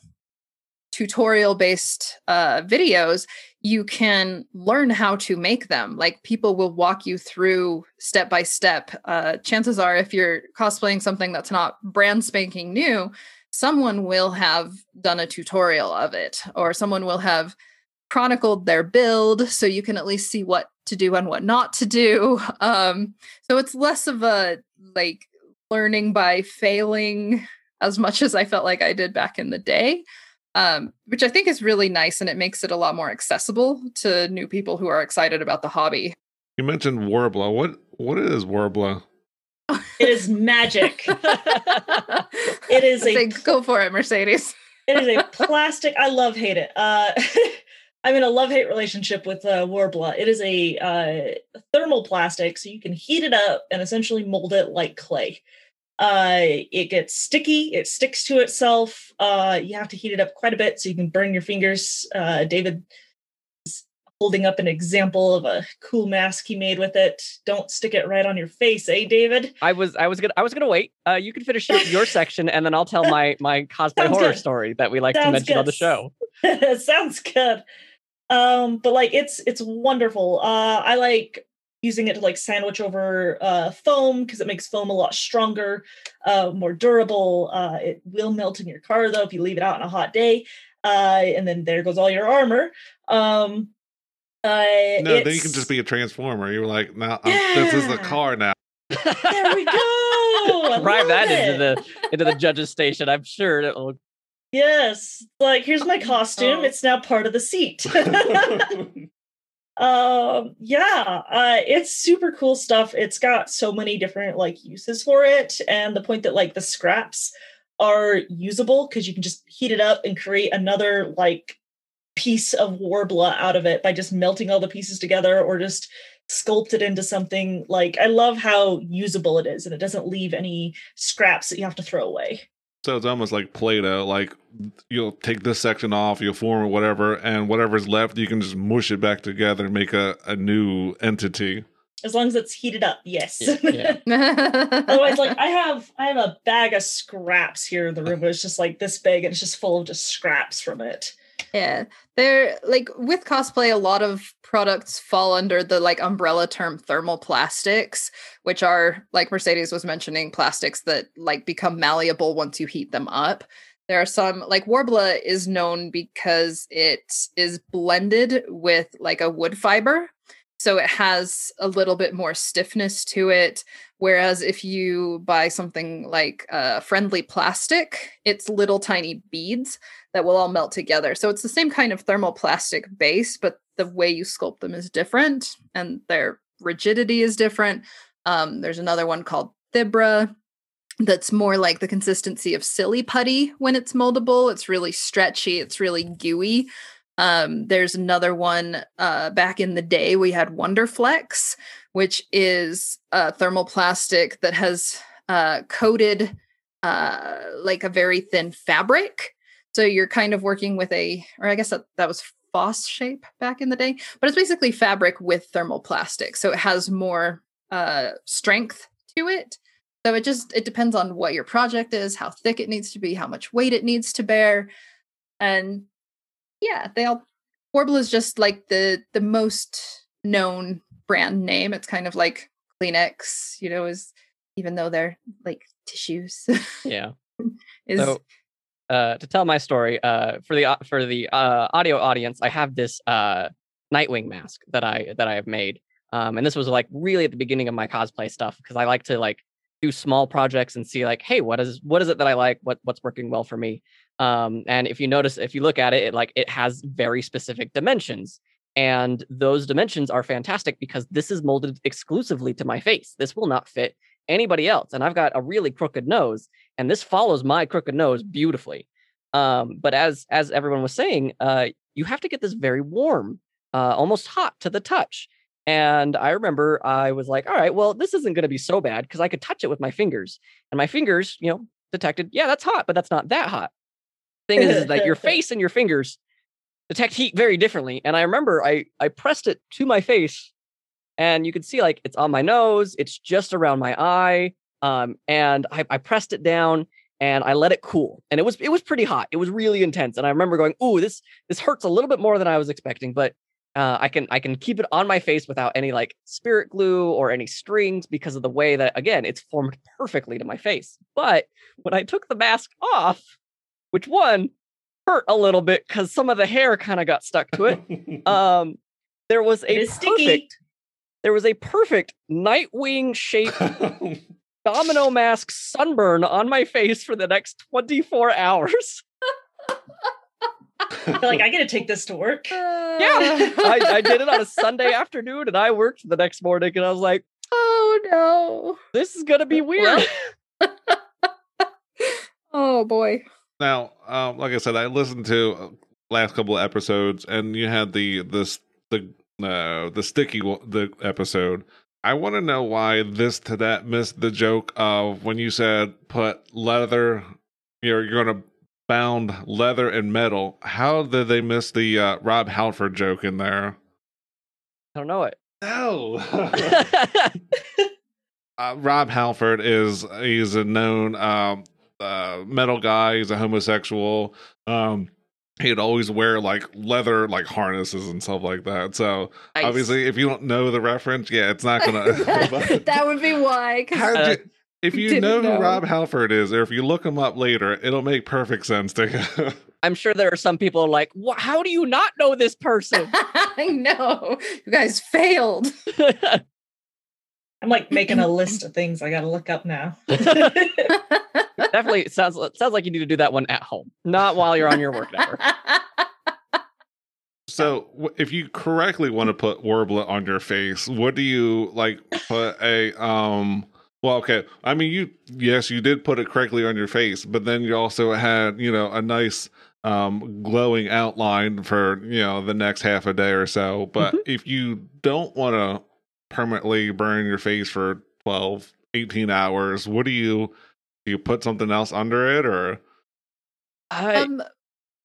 [SPEAKER 3] tutorial based uh videos you can learn how to make them. Like people will walk you through step by step. Uh chances are if you're cosplaying something that's not brand spanking new someone will have done a tutorial of it or someone will have chronicled their build so you can at least see what to do and what not to do. Um so it's less of a like learning by failing as much as i felt like i did back in the day um, which I think is really nice and it makes it a lot more accessible to new people who are excited about the hobby.
[SPEAKER 1] you mentioned Worbla. What what is Worbla?
[SPEAKER 4] It is magic. it is
[SPEAKER 3] Say,
[SPEAKER 4] a
[SPEAKER 3] go for it, Mercedes.
[SPEAKER 4] it is a plastic. I love hate it. Uh, I'm in a love hate relationship with uh, Worbla. It is a uh, thermal plastic, so you can heat it up and essentially mold it like clay. Uh, it gets sticky. It sticks to itself. Uh, you have to heat it up quite a bit so you can burn your fingers. Uh, David is holding up an example of a cool mask he made with it. Don't stick it right on your face, eh, David?
[SPEAKER 2] I was I was gonna I was gonna wait. Uh, you can finish your, your section and then I'll tell my my cosplay horror
[SPEAKER 4] good.
[SPEAKER 2] story that we like to
[SPEAKER 4] Sounds
[SPEAKER 2] mention on the show.
[SPEAKER 4] Sounds good. Um, but like it's it's wonderful. Uh I like using it to like sandwich over uh foam because it makes foam a lot stronger, uh more durable. Uh it will melt in your car though if you leave it out on a hot day. Uh and then there goes all your armor. Um uh
[SPEAKER 1] No, then you can just be a transformer. You're like, now I'm this is the car now.
[SPEAKER 4] there we go. I
[SPEAKER 2] Drive that
[SPEAKER 4] it.
[SPEAKER 2] into the into the judge's station. I'm sure it'll
[SPEAKER 4] Yes. Like here's my costume.
[SPEAKER 3] Oh.
[SPEAKER 4] It's now part of the seat. um yeah uh it's super cool stuff. It's got so many different like uses for it and the point that like the scraps are usable because you can just heat it up and create another like piece of Worbla out of it by just melting all the pieces together or just sculpt it into something like i love how usable it is and it doesn't leave any scraps that you have to throw away
[SPEAKER 1] So it's almost like Play-Doh. Like you'll take this section off, you'll form or whatever, and whatever's left, you can just mush it back together and make a, a new entity.
[SPEAKER 4] As long as it's heated up, yes.
[SPEAKER 2] Yeah, yeah.
[SPEAKER 4] Otherwise, like I have I have a bag of scraps here in the room, but it's just like this big and it's just full of just scraps from it.
[SPEAKER 3] Yeah, they're like with cosplay, a lot of products fall under the like umbrella term thermal plastics, which are like Mercedes was mentioning, plastics that like become malleable once you heat them up. There are some like Worbla is known because it is blended with like a wood fiber. So it has a little bit more stiffness to it. Whereas if you buy something like uh, friendly plastic, it's little tiny beads that will all melt together. So it's the same kind of thermoplastic base, but the way you sculpt them is different and their rigidity is different. Um, there's another one called Thibra that's more like the consistency of silly putty when it's moldable. It's really stretchy, it's really gooey. Um, there's another one uh, back in the day we had Wonderflex, which is a thermoplastic that has uh, coated uh, like a very thin fabric. So you're kind of working with a, or I guess that, that was Fosshape back in the day, but it's basically fabric with thermoplastic. So it has more uh, strength to it. So it just it depends on what your project is, how thick it needs to be, how much weight it needs to bear, and yeah, they all Worbla is just like the the most known brand name. It's kind of like Kleenex, you know, is even though they're like tissues.
[SPEAKER 2] yeah.
[SPEAKER 3] is
[SPEAKER 2] So, uh, to tell my story, uh, for the for the uh, audio audience, I have this uh, Nightwing mask that I that I have made, um, and this was like really at the beginning of my cosplay stuff because I like to like do small projects and see like, hey, what is what is it that I like? What what's working well for me? Um, and if you notice, if you look at it, it like it has very specific dimensions, and those dimensions are fantastic because this is molded exclusively to my face. This will not fit anybody else, and I've got a really crooked nose, and this follows my crooked nose beautifully. Um, but as as everyone was saying, uh, you have to get this very warm, uh, almost hot to the touch. And I remember I was like, all right, well, this isn't going to be so bad because I could touch it with my fingers, and my fingers, you know, detected, yeah, that's hot, but that's not that hot. Thing is, is that your face and your fingers detect heat very differently. And I remember I I pressed it to my face, and you could see like it's on my nose, it's just around my eye, um, and I, I pressed it down and I let it cool, and it was it was pretty hot. It was really intense, and I remember going, "Ooh, this this hurts a little bit more than I was expecting," but uh, I can I can keep it on my face without any like spirit glue or any strings because of the way that again it's formed perfectly to my face. But when I took the mask off, which one hurt a little bit because some of the hair kind of got stuck to it. um, there was a
[SPEAKER 4] is sticky.
[SPEAKER 2] perfect there was a perfect Nightwing shaped domino mask sunburn on my face for the next 24 hours.
[SPEAKER 4] I feel like I gotta take this to work.
[SPEAKER 2] Yeah, I, I did it on a Sunday afternoon and I worked the next morning and I was like,
[SPEAKER 3] oh no.
[SPEAKER 2] this is gonna be weird.
[SPEAKER 3] Oh boy.
[SPEAKER 1] Now, um, like I said, I listened to uh, last couple of episodes, and you had the this the uh, the sticky one- the episode. I want to know why this to that missed the joke of when you said put leather. You're you're gonna bound leather and metal. How did they miss the uh, Rob Halford joke in there?
[SPEAKER 2] I don't know it.
[SPEAKER 1] No. uh, Rob Halford is he's a known um, uh, metal guy. He's a homosexual. Um, he'd always wear like leather like harnesses and stuff like that. So
[SPEAKER 2] Nice.
[SPEAKER 1] obviously, if you don't know the reference, yeah, it's not gonna.
[SPEAKER 3] that would be why.
[SPEAKER 1] How
[SPEAKER 2] Uh,
[SPEAKER 1] did you, if you
[SPEAKER 3] didn't
[SPEAKER 1] know who. Rob Halford is, or if you look him up later, it'll make perfect sense to you.
[SPEAKER 2] I'm sure there are some people like, how do you not know this person?
[SPEAKER 3] I know. You guys failed.
[SPEAKER 4] I'm like making a list of things I gotta look up now.
[SPEAKER 2] Definitely sounds sounds like you need to do that one at home, not while you're on your work network.
[SPEAKER 1] So, if you correctly want to put Warblet on your face, what do you like? Put a um. Well, okay. I mean, you yes, you did put it correctly on your face, but then you also had you know a nice um glowing outline for you know the next half a day or so. But if you don't want to permanently burn your face for 12, 18 hours, what do you do? You put something else under it, or
[SPEAKER 2] I,
[SPEAKER 3] um,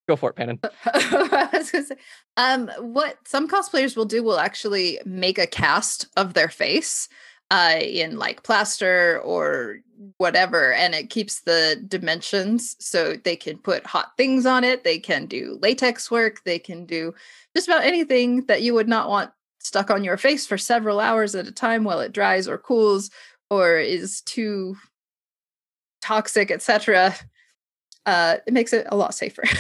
[SPEAKER 2] Go for it, Pannon.
[SPEAKER 3] I was gonna say, um, what some cosplayers will do will actually make a cast of their face uh, in like plaster or whatever, and it keeps the dimensions so they can put hot things on it. They can do latex work. They can do just about anything that you would not want stuck on your face for several hours at a time while it dries or cools or is too toxic, etc. Uh, it makes it a lot safer.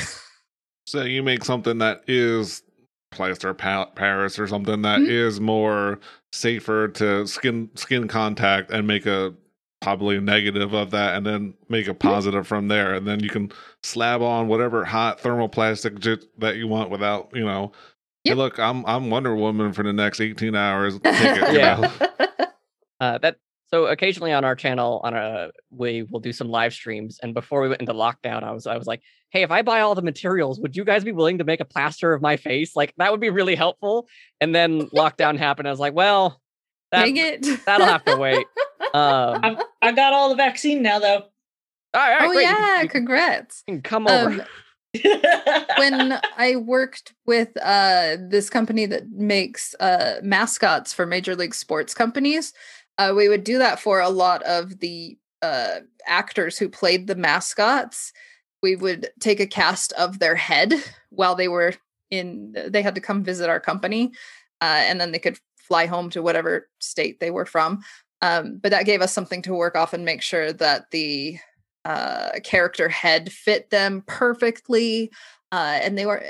[SPEAKER 1] So you make something that is plaster pa- Paris or something that is
[SPEAKER 3] Mhm.
[SPEAKER 1] more safer to skin skin contact and make a probably a negative of that and then make a positive from there and then you can slab on whatever hot thermoplastic j- that you want without you know hey look i'm i'm wonder woman for the next 18 hours Take it, you
[SPEAKER 2] Yeah.
[SPEAKER 1] know?
[SPEAKER 2] Uh, that so occasionally on our channel on a we will do some live streams and before we went into lockdown i was i was like hey if i buy all the materials would you guys be willing to make a plaster of my face like that would be really helpful and then lockdown happened i was like well that,
[SPEAKER 3] Dang it.
[SPEAKER 2] that'll have to wait um
[SPEAKER 4] I've, I got all the vaccine now, though.
[SPEAKER 2] all right,
[SPEAKER 3] oh
[SPEAKER 2] great.
[SPEAKER 3] Yeah, congrats.
[SPEAKER 2] come over
[SPEAKER 3] Um, when I worked with uh, this company that makes uh, mascots for major league sports companies, uh, we would do that for a lot of the uh, actors who played the mascots. We would take a cast of their head while they were in, they had to come visit our company, uh, and then they could fly home to whatever state they were from. Um, but that gave us something to work off and make sure that the uh, character head fit them perfectly uh, and they were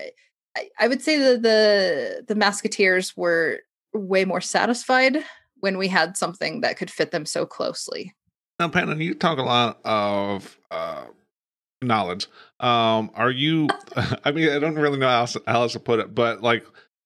[SPEAKER 3] I, I would say that the the masketeers were way more satisfied when we had something that could fit them so closely
[SPEAKER 1] Now, Pannon, you talk a lot of uh, knowledge. Um, are you? I mean, I don't really know how else, how else to put it, but like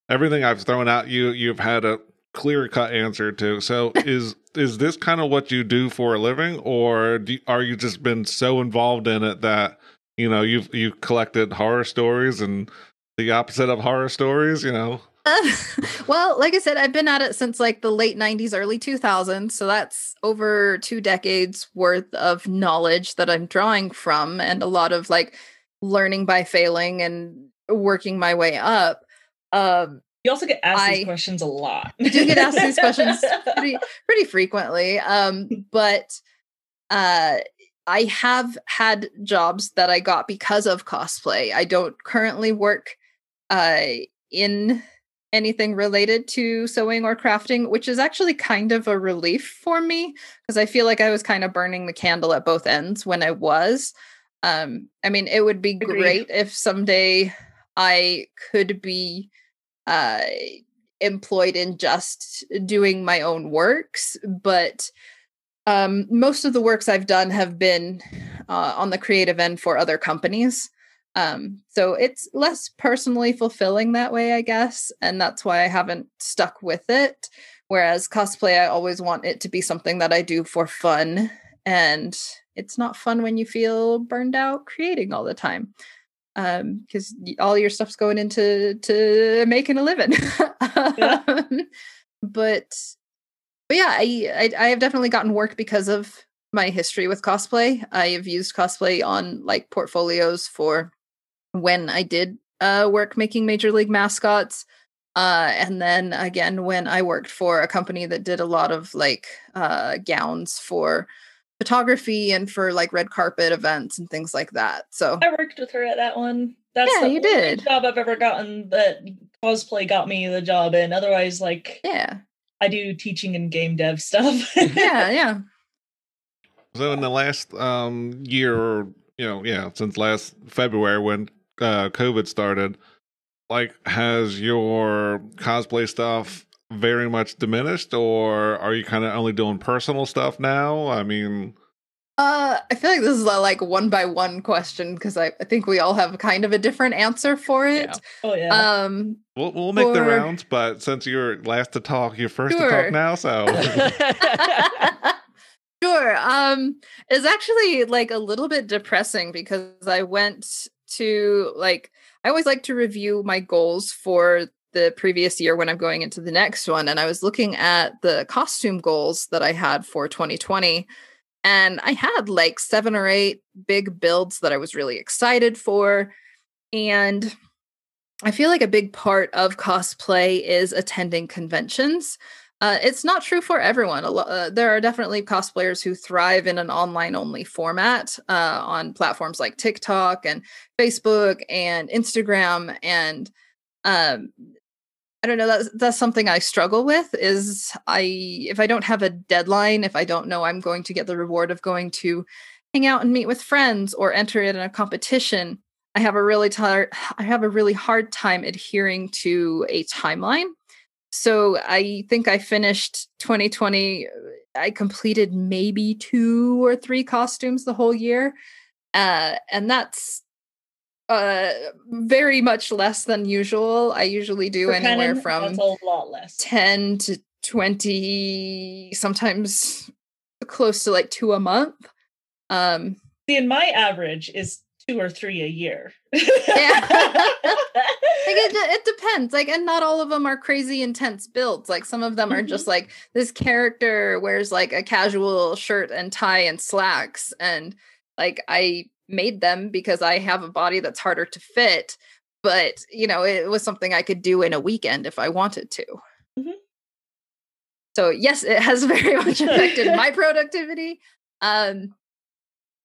[SPEAKER 1] everything I've thrown at you, you've had a clear cut answer to. So, is is this kind of what you do for a living, or do, are you just been so involved in it that you know you've you've collected horror stories and the opposite of horror stories? You know,
[SPEAKER 3] well like i said i've been at it since like the late 90s early 2000s so that's over two decades worth of knowledge that i'm drawing from and a lot of like learning by failing and working my way up um
[SPEAKER 4] you also get asked
[SPEAKER 3] I
[SPEAKER 4] these questions a lot.
[SPEAKER 3] I do get asked these questions pretty pretty frequently um but uh i have had jobs that i got because of cosplay i don't currently work uh in anything related to sewing or crafting which is actually kind of a relief for me because i feel like i was kind of burning the candle at both ends when i was um i mean it would be
[SPEAKER 4] Agreed.
[SPEAKER 3] great if someday i could be uh employed in just doing my own works but um most of the works i've done have been uh, on the creative end for other companies um so it's less personally fulfilling that way i guess and that's why i haven't stuck with it. Whereas cosplay i always want it to be something that i do for fun and it's not fun when you feel burned out creating all the time um because all your stuff's going into to making a living.
[SPEAKER 4] Yeah.
[SPEAKER 3] Um, but but yeah I, I i have definitely gotten work because of my history with cosplay. I have used cosplay on like portfolios for when i did uh work making major league mascots uh and then again when i worked for a company that did a lot of like uh gowns for photography and for like red carpet events and things like that so
[SPEAKER 4] I worked with her at that one. That's
[SPEAKER 3] Yeah,
[SPEAKER 4] the
[SPEAKER 3] you
[SPEAKER 4] only
[SPEAKER 3] did.
[SPEAKER 4] job I've ever gotten that cosplay got me the job in. Otherwise, like
[SPEAKER 3] yeah
[SPEAKER 4] I do teaching and game dev stuff.
[SPEAKER 3] yeah yeah
[SPEAKER 1] So in the last um year or you know, yeah, since last February when uh COVID started, like has your cosplay stuff very much diminished or are you kind of only doing personal stuff now? I mean,
[SPEAKER 3] Uh, I feel like this is a like one by one question because I, I think we all have kind of a different answer for it.
[SPEAKER 2] Yeah.
[SPEAKER 4] oh yeah.
[SPEAKER 3] Um,
[SPEAKER 1] we'll we'll make the rounds, but since you're last to talk, you're first to talk now, so
[SPEAKER 3] sure. Um, it's actually like a little bit depressing because I went to like I always like to review my goals for the previous year when I'm going into the next one, and I was looking at the costume goals that I had for 2020. And I had like seven or eight big builds that I was really excited for. and I feel like a big part of cosplay is attending conventions. Uh, it's not true for everyone. Lo- uh, there are definitely cosplayers who thrive in an online only format uh, on platforms like TikTok and Facebook and Instagram. And um, I don't know. That's that's something I struggle with. Is I if I don't have a deadline, if I don't know I'm going to get the reward of going to hang out and meet with friends or enter in a competition, I have a really tar- I have a really hard time adhering to a timeline. So I think I finished 2020. I completed maybe two or three costumes the whole year, uh, and that's uh very much less than usual. I usually do
[SPEAKER 4] For
[SPEAKER 3] anywhere
[SPEAKER 4] Canon,
[SPEAKER 3] from
[SPEAKER 4] a lot less.
[SPEAKER 3] 10 to 20 sometimes close to like two a month um
[SPEAKER 4] See, and my average is two or three a year.
[SPEAKER 3] like it, it depends like and not all of them are crazy intense builds like some of them are just like this character wears like a casual shirt and tie and slacks and like i made them because i have a body that's harder to fit but you know it was something i could do in a weekend if i wanted to
[SPEAKER 4] Mhm.
[SPEAKER 3] so yes it has very much affected my productivity um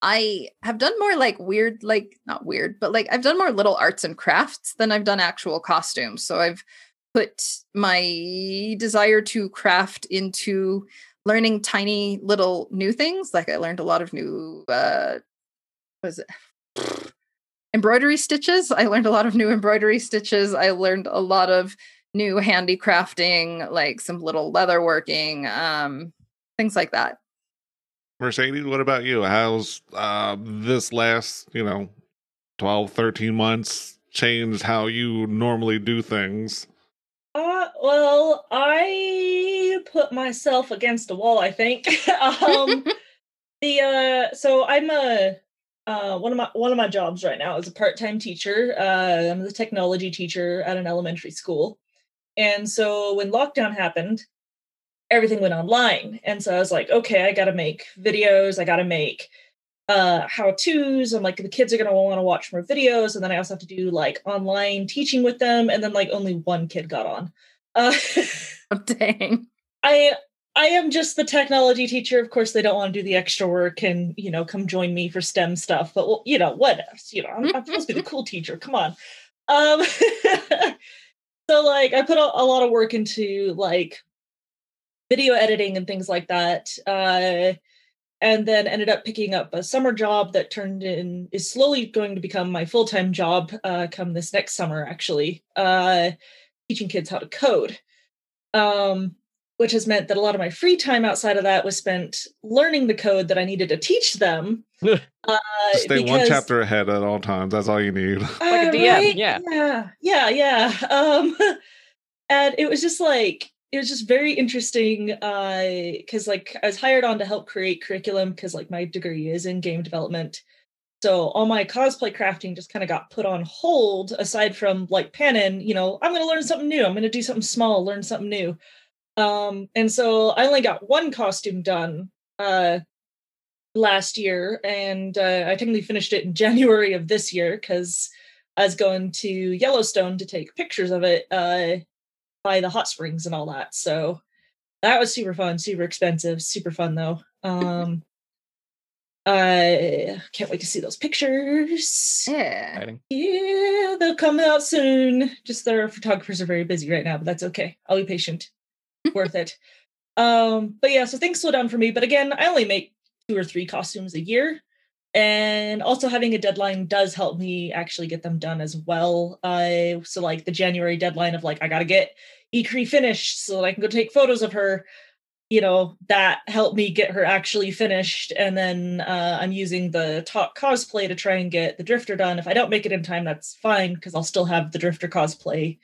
[SPEAKER 3] I have done more like weird, like not weird, but like I've done more little arts and crafts than I've done actual costumes. So I've put my desire to craft into learning tiny little new things. Like I learned a lot of new uh what is it? embroidery stitches. I learned a lot of new embroidery stitches. I learned a lot of new handicrafting, like some little leather working, um, things like that.
[SPEAKER 1] Mercedes, what about you? How's uh, this last, you know, 12, 13 months changed how you normally do things?
[SPEAKER 4] Uh, well, I put myself against a wall. I think. um, the uh, so I'm a uh, one of my one of my jobs right now is a part time teacher. Uh, I'm the technology teacher at an elementary school, and so when lockdown happened, everything went online, and so I was like, okay, I got to make videos. I got to make uh how to's i'm like the kids are going to want to watch more videos and then i also have to do like online teaching with them and then like only one kid got on uh
[SPEAKER 3] Oh, dang.
[SPEAKER 4] I I am just the technology teacher. Of course, they don't want to do the extra work and you know come join me for STEM stuff. But well, you know what? You know, I'm, I'm supposed to be the cool teacher. Come on. Um, so like, I put a, a lot of work into like video editing and things like that. Uh, and then ended up picking up a summer job that turned in is slowly going to become my full time job. Uh, come this next summer, actually, uh, teaching kids how to code um, which has meant that a lot of my free time outside of that was spent learning the code that I needed to teach them. uh,
[SPEAKER 1] Stay one chapter ahead at all times. That's all you need.
[SPEAKER 2] Like a DM, yeah.
[SPEAKER 4] yeah, yeah, yeah. Um, and it was just like it was just very interesting because like I was hired on to help create curriculum because like my degree is in game development. So all my cosplay crafting just kind of got put on hold aside from like Panon, you know, I'm going to learn something new. I'm going to do something small, learn something new. Um and so I only got one costume done uh last year and uh, I technically finished it in January of this year cuz I was going to Yellowstone to take pictures of it uh by the hot springs and all that. So that was super fun, super expensive, super fun though. Um I can't wait to see those pictures.
[SPEAKER 3] Yeah.
[SPEAKER 2] Exciting.
[SPEAKER 4] Yeah, they'll come out soon. Just their photographers are very busy right now, but that's okay. I'll be patient. Worth it. Um, but yeah, so things slow down for me. But again, I only make two or three costumes a year. And also having a deadline does help me actually get them done as well. I so like the January deadline of like I gotta get Ikri finished so that I can go take photos of her you know that helped me get her actually finished and then uh, i'm using the talk cosplay to try and get the drifter done if i don't make it in time that's fine because i'll still have the drifter cosplay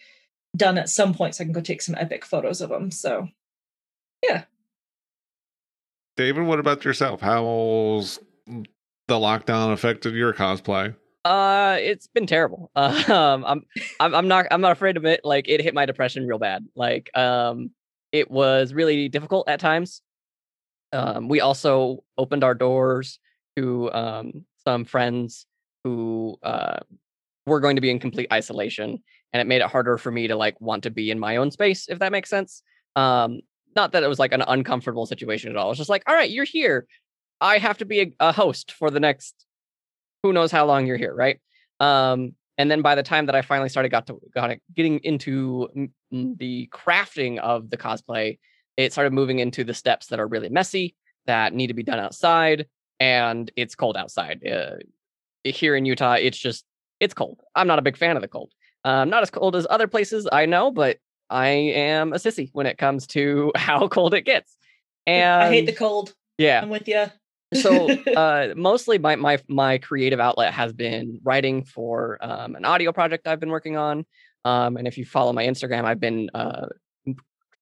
[SPEAKER 4] done at some point so i can go take some epic photos of them so yeah.
[SPEAKER 1] David, what about yourself? How's the lockdown affected your cosplay?
[SPEAKER 2] Uh, it's been terrible. Uh, um, I'm, I'm, I'm not, I'm not afraid to admit, like it hit my depression real bad. Like, um, it was really difficult at times. Um, we also opened our doors to um some friends who uh were going to be in complete isolation and it made it harder for me to like want to be in my own space if that makes sense um not that it was like an uncomfortable situation at all it's just like all right you're here i have to be a, a host for the next who knows how long you're here right? Um and then by the time that i finally started got to got it, getting into mm, the crafting of the cosplay it started moving into the steps that are really messy that need to be done outside and it's cold outside uh, here in utah it's just it's cold. I'm not a big fan of the cold. Um, not as cold as other places i know but i am a sissy when it comes to how cold it gets. And
[SPEAKER 4] I hate the cold.
[SPEAKER 2] yeah.
[SPEAKER 4] I'm with you.
[SPEAKER 2] So uh mostly my my my creative outlet has been writing for um an audio project I've been working on. Um and if you follow my Instagram, I've been uh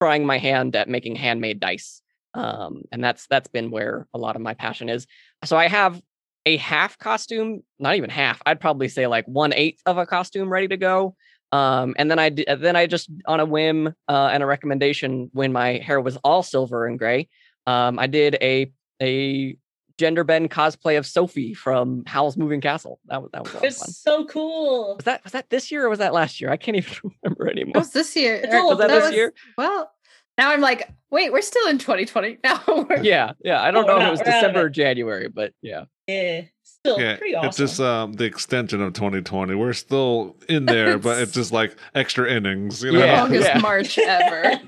[SPEAKER 2] trying my hand at making handmade dice. Um and that's that's been where a lot of my passion is. So I have a half costume, not even half. I'd probably say like one eighth of a costume ready to go. Um, and then I d- then I just on a whim uh, and a recommendation when my hair was all silver and gray, um, I did a a gender bend cosplay of Sophie from Howl's Moving Castle. That was that was a
[SPEAKER 4] it's
[SPEAKER 2] fun.
[SPEAKER 4] so cool.
[SPEAKER 2] Was that was that this year or was that last year? I can't even remember anymore.
[SPEAKER 3] That was this year. Or-
[SPEAKER 2] Was that
[SPEAKER 3] that
[SPEAKER 2] this
[SPEAKER 3] was-
[SPEAKER 2] year?
[SPEAKER 3] Well, now I'm like, wait, we're still in 2020. Now we're
[SPEAKER 2] Yeah, yeah. I don't
[SPEAKER 4] Oh,
[SPEAKER 2] know if it was
[SPEAKER 4] we're out of
[SPEAKER 2] December
[SPEAKER 4] it.
[SPEAKER 2] or January, but yeah.
[SPEAKER 4] Yeah, still
[SPEAKER 1] yeah,
[SPEAKER 4] pretty awesome.
[SPEAKER 1] it's just um, the extension of 2020. We're still in there, but it's just like extra innings. You know?
[SPEAKER 2] Yeah,
[SPEAKER 3] longest
[SPEAKER 2] yeah.
[SPEAKER 3] March ever.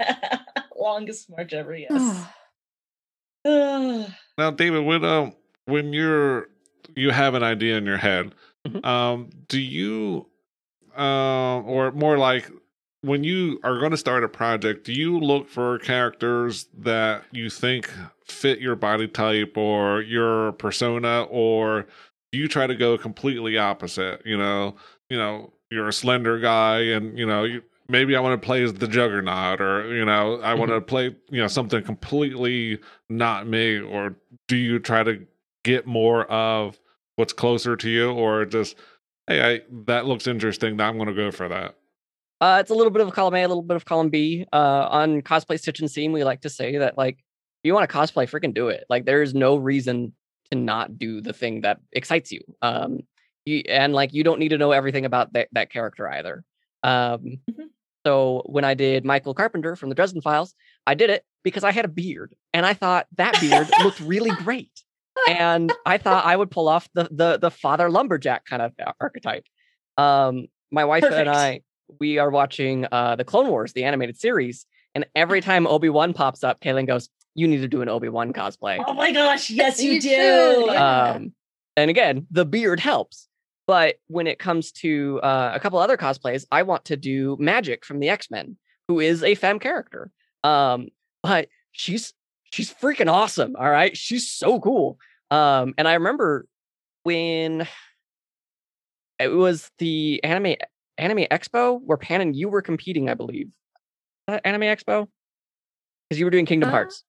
[SPEAKER 4] Longest March ever, yes.
[SPEAKER 1] Now, David, when um when you're you have an idea in your head,
[SPEAKER 2] Mhm.
[SPEAKER 1] um, do you um or more like when you are going to start a project, do you look for characters that you think fit your body type or your persona, or do you try to go completely opposite? You know, you know, you're a slender guy, and you know, you, maybe I want to play as the Juggernaut, or you know, I want to play you know something completely not me, or do you try to get more of what's closer to you, or just hey, I that looks interesting, I'm going to go for that.
[SPEAKER 2] Uh, it's a little bit of column A, a little bit of column B. Uh, on cosplay stitch and seam, we like to say that like, if you want to cosplay, freaking do it. Like, there is no reason to not do the thing that excites you. Um, you, and like, you don't need to know everything about that that character either. Um,
[SPEAKER 4] Mhm.
[SPEAKER 2] So when I did Michael Carpenter from the Dresden Files, I did it because I had a beard, and I thought that beard looked really great, and I thought I would pull off the the the father lumberjack kind of archetype. Um, my wife
[SPEAKER 4] Perfect.
[SPEAKER 2] and I we are watching uh the Clone Wars, the animated series, and every time Obi Wan pops up, Kaylin goes, "You need to do an Obi Wan cosplay."
[SPEAKER 4] Oh my gosh, yes, you,
[SPEAKER 3] You
[SPEAKER 4] do.
[SPEAKER 3] should, yeah.
[SPEAKER 2] Um, and again, the beard helps. But when it comes to uh, a couple other cosplays, I want to do Magik from the X Men, who is a femme character. Um, but she's she's freaking awesome. All right, she's so cool. Um, and I remember when it was the anime anime expo where Pan and you were competing, I believe. Uh, anime expo because you were doing Kingdom
[SPEAKER 3] Uh,
[SPEAKER 2] Hearts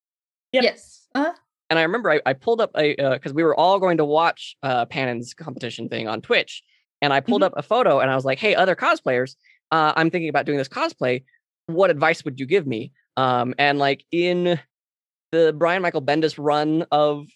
[SPEAKER 4] Yep.
[SPEAKER 3] Yes. Uh,
[SPEAKER 2] and I remember I, I pulled up a because we were all going to watch uh Panon's competition thing on Twitch, and I pulled
[SPEAKER 4] Mhm.
[SPEAKER 2] up a photo and I was like, "Hey, other cosplayers, uh, I'm thinking about doing this cosplay. What advice would you give me?" Um, and like in the Brian Michael Bendis run of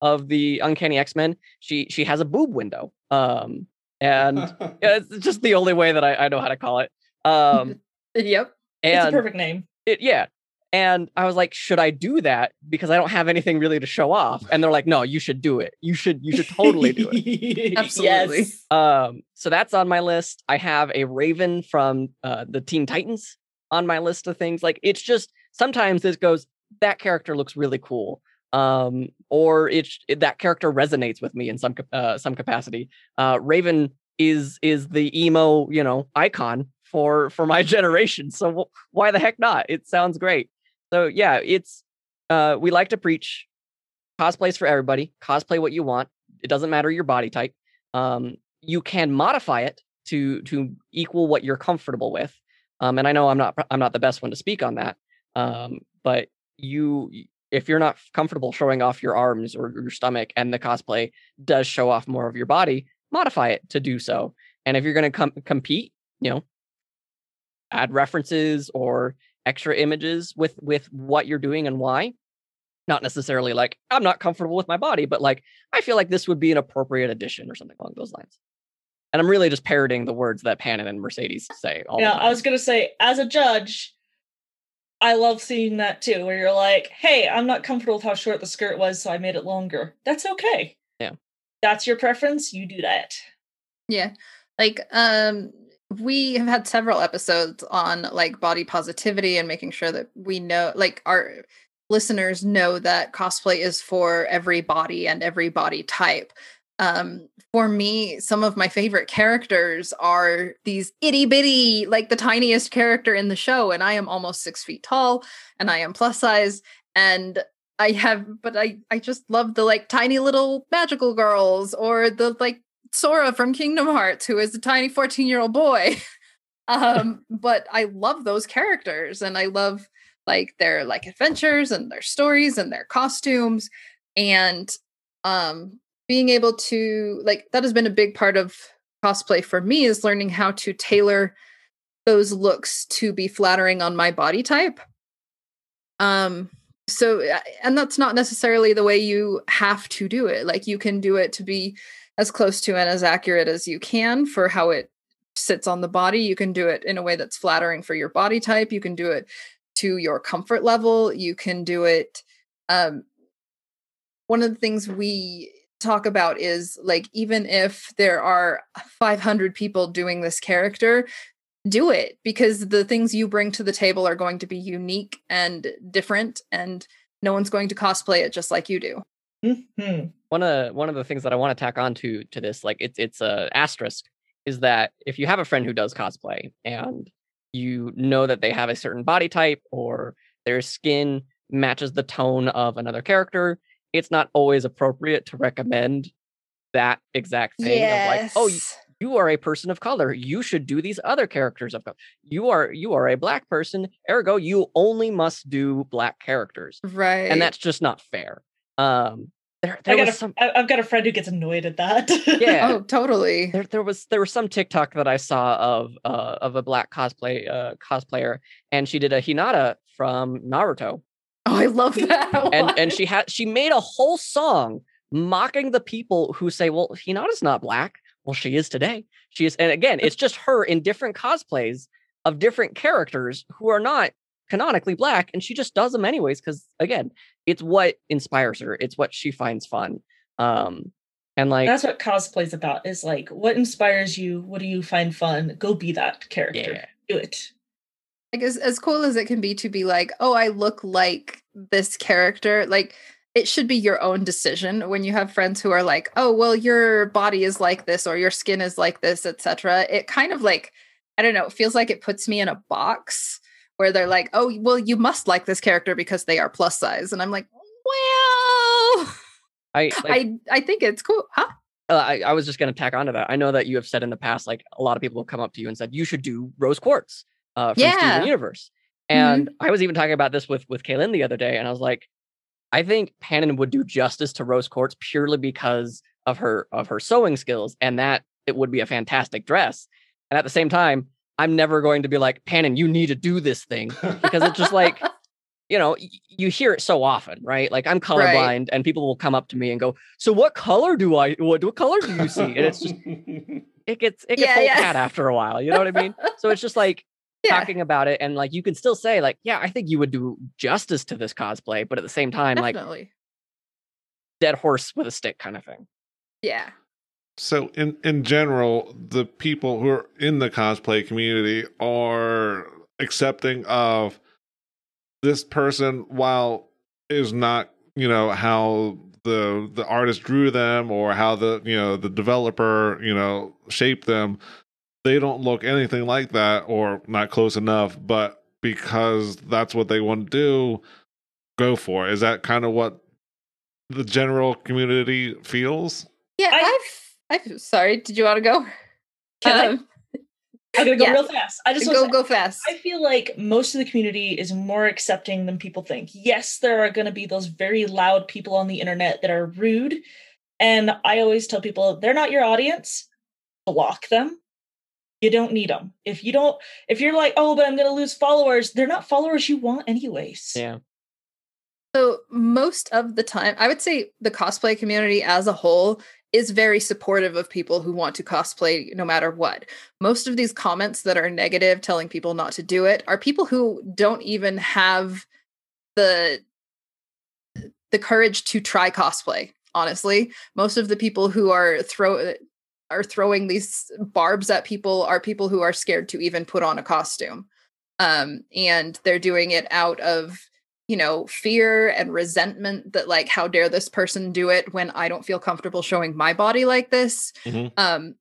[SPEAKER 2] of the Uncanny X Men, she she has a boob window. Um, and yeah, it's just the only way that I, I know how to call it. Um,
[SPEAKER 3] yep.
[SPEAKER 4] it's a perfect name.
[SPEAKER 2] it yeah and i was like should i do that? Because i don't have anything really to show off. And they're like no you should do it. You should you should totally do it.
[SPEAKER 3] Absolutely.
[SPEAKER 4] Yes.
[SPEAKER 2] um so that's on my list. I have a raven from uh the teen titans on my list of things. Like it's just sometimes this goes that character looks really cool. Um or it's it, that character resonates with me in some uh, some capacity. Uh raven is is the emo you know icon for for my generation. So wh- why the heck not? It sounds great so yeah it's uh we like to preach cosplays for everybody cosplay what you want it doesn't matter your body type um you can modify it to to equal what you're comfortable with um and i know i'm not i'm not the best one to speak on that um but you if you're not comfortable showing off your arms or your stomach and the cosplay does show off more of your body modify it to do so and if you're going to com- compete you know add references or extra images with with what you're doing and why not necessarily like i'm not comfortable with my body but like i feel like this would be an appropriate addition or something along those lines And I'm really just parroting the words that Pannon and Mercedes say. All
[SPEAKER 4] yeah,
[SPEAKER 2] the time.
[SPEAKER 4] I was gonna say, as a judge, I love seeing that too, where you're like, hey, I'm not comfortable with how short the skirt was, so I made it longer. That's okay.
[SPEAKER 2] Yeah.
[SPEAKER 4] That's your preference, you do that.
[SPEAKER 3] Yeah. Like um we have had several episodes on like body positivity and making sure that we know like our listeners know that cosplay is for every body and every body type. Um for me some of my favorite characters are these itty bitty like the tiniest character in the show and I am almost 6 feet tall and I am plus size and I have but I I just love the like tiny little magical girls or the like Sora from Kingdom Hearts, who is a tiny 14 year old boy. um, but I love those characters and I love like their like adventures and their stories and their costumes. And um being able to like that has been a big part of cosplay for me is learning how to tailor those looks to be flattering on my body type. Um so uh, and that's not necessarily the way you have to do it. Like you can do it to be as close to and as accurate as you can for how it sits on the body. You can do it in a way that's flattering for your body type. You can do it to your comfort level. You can do it. Um, one of the things we talk about is like, even if there are 500 people doing this character, do it because the things you bring to the table are going to be unique and different, and no one's going to cosplay it just like you do.
[SPEAKER 4] Mm-hmm.
[SPEAKER 2] one of one of the things that I want to tack on to to this, like it's it's a asterisk, is that if you have a friend who does cosplay and you know that they have a certain body type or their skin matches the tone of another character, it's not always appropriate to recommend that exact thing of like, oh, you, you are a person of color. You should do these other characters of color. You are you are a black person, ergo you only must do black characters.
[SPEAKER 3] right.
[SPEAKER 2] And that's just not fair. Um there,
[SPEAKER 4] I
[SPEAKER 2] there
[SPEAKER 4] got
[SPEAKER 2] was
[SPEAKER 4] a,
[SPEAKER 2] some
[SPEAKER 4] I- I've got a friend who gets annoyed at that.
[SPEAKER 2] yeah.
[SPEAKER 3] Oh, totally.
[SPEAKER 2] there, there was there was some TikTok that I saw of uh of a black cosplay uh cosplayer and she did a Hinata from Naruto
[SPEAKER 3] Oh, I love that.
[SPEAKER 2] and and she had she made a whole song mocking the people who say well Hinata's not black well she is today she is and again it's just her in different cosplays of different characters who are not canonically black and she just does them anyways because again it's what inspires her it's what she finds fun um and like
[SPEAKER 4] That's what cosplay's about. Is like what inspires you. What do you find fun? Go be that character.
[SPEAKER 2] yeah
[SPEAKER 4] Do it.
[SPEAKER 3] like as, as cool as it can be to be like, oh, I look like this character, like it should be your own decision when you have friends who are like, oh, well, your body is like this or your skin is like this, etc. It kind of like, I don't know, it feels like it puts me in a box where they're like, oh, well, you must like this character because they are plus size. And I'm like, well,
[SPEAKER 2] I, like,
[SPEAKER 3] I I think it's cool. Huh?
[SPEAKER 2] uh, I, I was just going to tack onto that. I know that you have said in the past, like a lot of people have come up to you and said you should do Rose Quartz uh, from
[SPEAKER 3] Yeah.
[SPEAKER 2] Steven Universe. And I was even talking about this with with Kaylin the other day, and I was like, I think Pannon would do justice to Rose Quartz purely because of her of her sewing skills, and that it would be a fantastic dress. And at the same time, I'm never going to be like Pannon, you need to do this thing because it's just like you know you hear it so often right like i'm colorblind and people will come up to me and go so what color do i what, what color do you see and it's just it gets it gets
[SPEAKER 3] Yeah,
[SPEAKER 2] whole
[SPEAKER 3] yeah.
[SPEAKER 2] cat after a while you know what i mean so it's just like
[SPEAKER 3] Yeah.
[SPEAKER 2] talking about it and like you can still say like yeah i think you would do justice to this cosplay but at the same time like dead horse with a stick kind of thing
[SPEAKER 3] yeah.
[SPEAKER 1] So in in general, the people who are in the cosplay community are accepting of this person while is not, you know, how the the artist drew them or how the, you know, the developer, you know, shaped them. They don't look anything like that or not close enough, but because that's what they want to do, go for it. Is that kind of what the general community feels?
[SPEAKER 3] Yeah,
[SPEAKER 4] I-
[SPEAKER 3] I've I've sorry, did you want to go?
[SPEAKER 4] Can I?
[SPEAKER 3] Um,
[SPEAKER 4] I'm gonna go
[SPEAKER 3] Yeah.
[SPEAKER 4] real fast. I just wanna
[SPEAKER 3] go
[SPEAKER 4] say-
[SPEAKER 3] go fast.
[SPEAKER 4] I feel like most of the community is more accepting than people think. Yes, there are going to be those very loud people on the internet that are rude. And I always tell people they're not your audience. Block them. You don't need them. If you don't, if you're like, oh, but I'm going to lose followers, they're not followers you want, anyways.
[SPEAKER 2] yeah
[SPEAKER 3] So most of the time, I would say the cosplay community as a whole is very supportive of people who want to cosplay no matter what. Most of these comments that are negative, telling people not to do it, are people who don't even have the the courage to try cosplay. Honestly, most of the people who are throw are throwing these barbs at people are people who are scared to even put on a costume. Um, and they're doing it out of you know fear and resentment that like how dare this person do it when i don't feel comfortable showing my body like this
[SPEAKER 1] Mhm.
[SPEAKER 3] um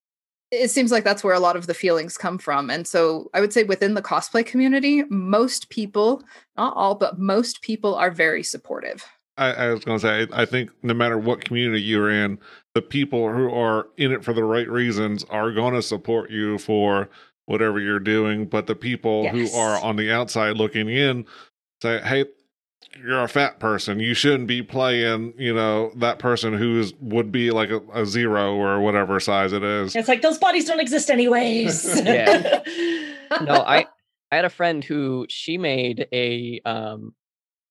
[SPEAKER 3] it seems like that's where a lot of the feelings come from and so i would say within the cosplay community most people not all but most people are very supportive
[SPEAKER 1] I, I was going to say, I think no matter what community you're in, the people who are in it for the right reasons are going to support you for whatever you're doing. But the people
[SPEAKER 3] Yes.
[SPEAKER 1] who are on the outside looking in say, hey, you're a fat person. You shouldn't be playing, you know, that person who's would be like a, a zero or whatever size it is.
[SPEAKER 4] It's like those bodies don't exist anyways.
[SPEAKER 2] Yeah. no, I I had a friend who she made a um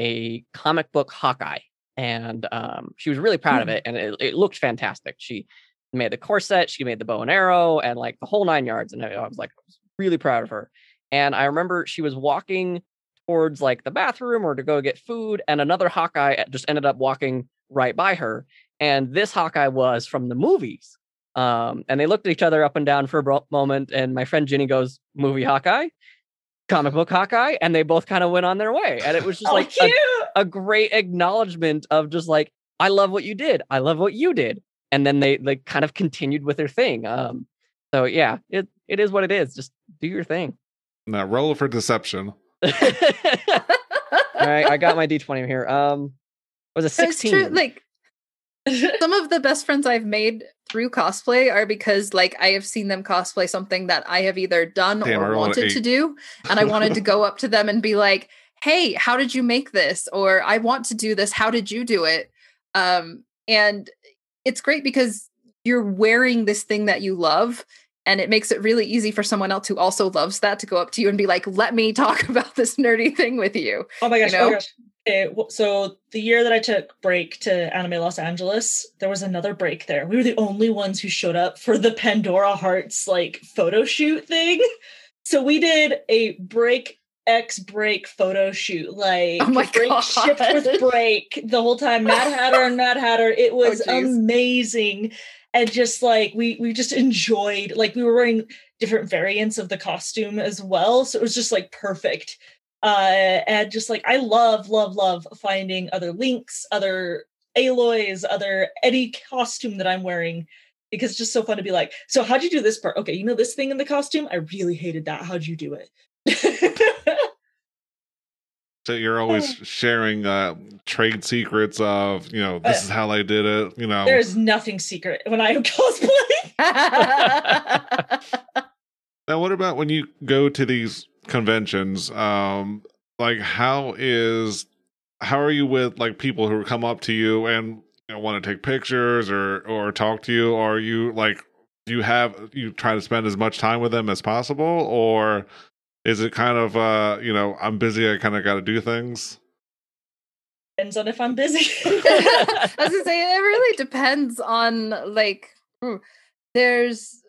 [SPEAKER 2] a comic book Hawkeye, and um she was really proud of
[SPEAKER 4] Hmm.
[SPEAKER 2] it, and it, it looked fantastic. She made the corset, she made the bow and arrow, and like the whole nine yards. And I I was like really proud of her. And I remember she was walking towards like the bathroom or to go get food, and another Hawkeye just ended up walking right by her. And this Hawkeye was from the movies. Um, and they looked at each other up and down for a bro- moment, and my friend Ginny goes, "Movie Hawkeye, comic book Hawkeye," and they both kind of went on their way. And it was just
[SPEAKER 4] oh,
[SPEAKER 2] like a, a great acknowledgement of just like, "I love what you did. I love what you did," and then they like kind of continued with their thing. Um, so yeah, it it is what it is. Just do your thing.
[SPEAKER 1] Now, roll for deception.
[SPEAKER 2] All right, I got my D twenty here. Um, it was a sixteen.
[SPEAKER 3] true like some of the best friends I've made through cosplay are because like I have seen them cosplay something that I have either done
[SPEAKER 1] Damn,
[SPEAKER 3] or wanted to do. And I wanted to go up to them and be like, hey, how did you make this? Or I want to do this. How did you do it? Um, and it's great because you're wearing this thing that you love. And it makes it really easy for someone else who also loves that to go up to you and be like, let me talk about this nerdy thing with you.
[SPEAKER 4] Oh my gosh!
[SPEAKER 3] You
[SPEAKER 4] Oh
[SPEAKER 3] know?
[SPEAKER 4] my gosh! Okay, so the year that I took break to Anime Los Angeles, there was another break there. We were the only ones who showed up for the Pandora Hearts like photo shoot thing. So we did a break X break photo shoot, like
[SPEAKER 3] Oh my
[SPEAKER 4] break shipped with break the whole time. Mad Hatter and Mad Hatter. It oh, was
[SPEAKER 3] Oh,
[SPEAKER 4] amazing. And just like we we just enjoyed like we were wearing different variants of the costume as well. So it was just like perfect. Uh and just like i love love love finding other links other aloys other any costume that i'm wearing because it's just so fun to be like so how'd you do this part? Okay you know this thing in the costume? I really hated that. How'd you do it
[SPEAKER 1] So you're always sharing uh, trade secrets of, you know, this
[SPEAKER 4] Uh,
[SPEAKER 1] is how they did it. You know,
[SPEAKER 4] there's nothing secret when i cosplay
[SPEAKER 1] Now, what about when you go to these conventions? Um, like, how is how are you with like people who come up to you and you know, want to take pictures or or talk to you? Or are you like, do you have you try to spend as much time with them as possible, or is it kind of uh, you know, I'm busy, I kind of got to do things?
[SPEAKER 4] depends on if i'm busy
[SPEAKER 3] I was gonna say it really depends on like there's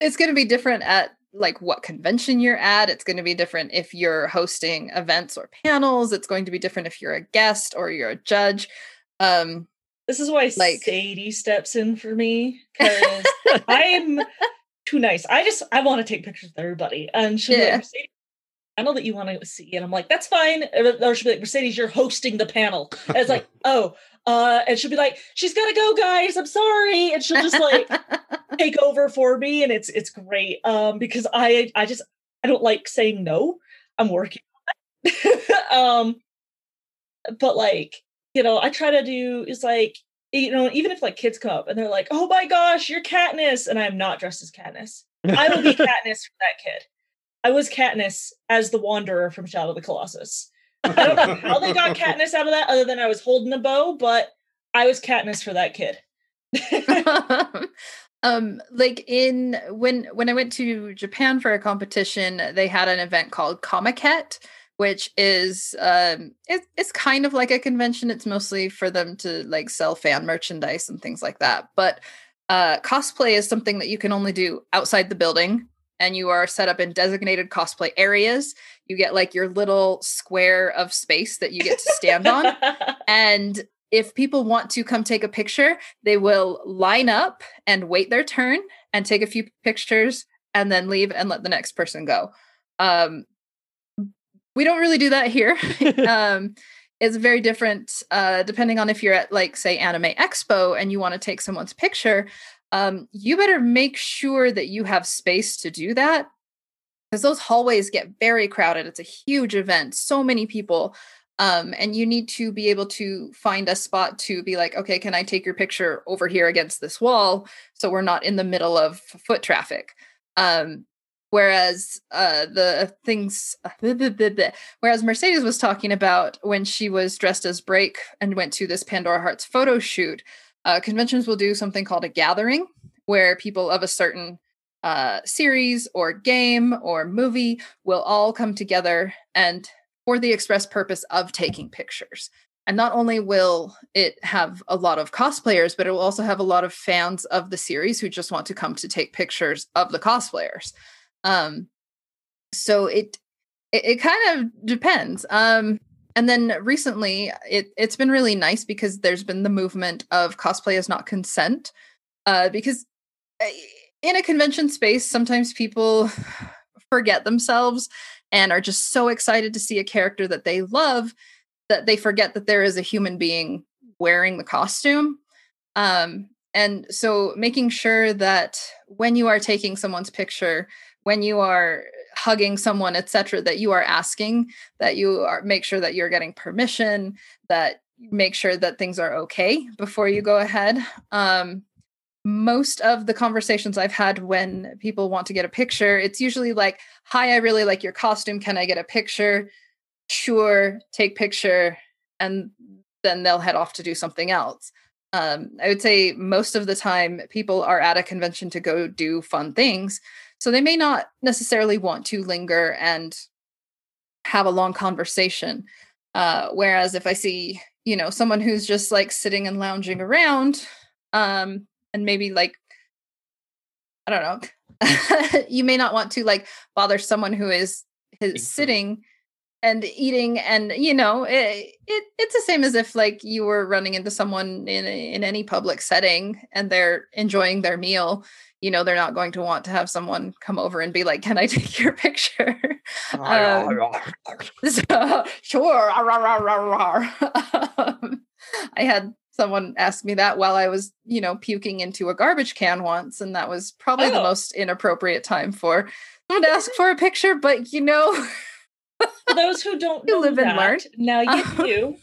[SPEAKER 3] it's gonna be different at like what convention you're at. It's gonna be different if you're hosting events or panels. It's going to be different if you're a guest or you're a judge. Um
[SPEAKER 4] this is why
[SPEAKER 3] Like-
[SPEAKER 4] sadie steps in for me because i'm too nice i just i want to take pictures with everybody and she'll be
[SPEAKER 3] Yeah.
[SPEAKER 4] like Mercedes, I know that you want to see, and I'm like, that's fine. Or she'll be like, Mercedes, you're hosting the panel. And it's like, oh, uh, and she'll be like, she's gotta go, guys. I'm sorry, and she'll just like take over for me, and it's it's great. Um, because I I just I don't like saying no. I'm working. on it. um, but like you know, I try to do is like you know, even if like kids come up and they're like, oh my gosh, you're Katniss, and I'm not dressed as Katniss. I will be Katniss for that kid. I was Katniss as the Wanderer from Shadow of the Colossus. I don't know how they got Katniss out of that, other than I was holding a bow, but I was Katniss for that kid.
[SPEAKER 3] um like in when when I went to Japan for a competition, they had an event called Comiket, which is um it, it's kind of like a convention. It's mostly for them to like sell fan merchandise and things like that but uh cosplay is something that you can only do outside the building and you are set up in designated cosplay areas. You get like your little square of space that you get to stand on and if people want to come take a picture they will line up and wait their turn and take a few pictures and then leave and let the next person go. Um we don't really do that here. um, it's very different uh, depending on if you're at, like, say, Anime Expo and you want to take someone's picture. Um, you better make sure that you have space to do that because those hallways get very crowded. It's a huge event, so many people. Um, and you need to be able to find a spot to be like, okay, can I take your picture over here against this wall so we're not in the middle of foot traffic? Um, whereas uh, the things whereas mercedes was talking about when she was dressed as Break and went to this pandora hearts photo shoot uh, conventions will do something called a gathering where people of a certain uh, series or game or movie will all come together and for the express purpose of taking pictures. And not only will it have a lot of cosplayers but it will also have a lot of fans of the series who just want to come to take pictures of the cosplayers um, so it, it it kind of depends. Um, and then recently, it it's been really nice because there's been the movement of cosplay is not consent. Uh, because eh, in a convention space, sometimes people forget themselves and are just so excited to see a character that they love that they forget that there is a human being wearing the costume. Um, and so making sure that when you are taking someone's picture when you are hugging someone etc that you are asking that you are make sure that you're getting permission that make sure that things are okay before you go ahead. Um, most of the conversations i've had when people want to get a picture it's usually like hi i really like your costume. Can i get a picture? Sure take picture and then they'll head off to do something else. Um, i would say most of the time people are at a convention to go do fun things so they may not necessarily want to linger and have a long conversation. Uh, whereas if I see, you know, someone who's just like sitting and lounging around, um, and maybe like, I don't know, you may not want to like bother someone who is his sitting and eating and you know it, it it's the same as if like you were running into someone in in any public setting and they're enjoying their meal you know they're not going to want to have someone come over and be like can i take your picture? Um, so, sure um, i had someone ask me that while i was you know puking into a garbage can once and that was probably oh. the most inappropriate time for someone to ask for a picture but you know
[SPEAKER 4] for those who don't you live that, and learn now you do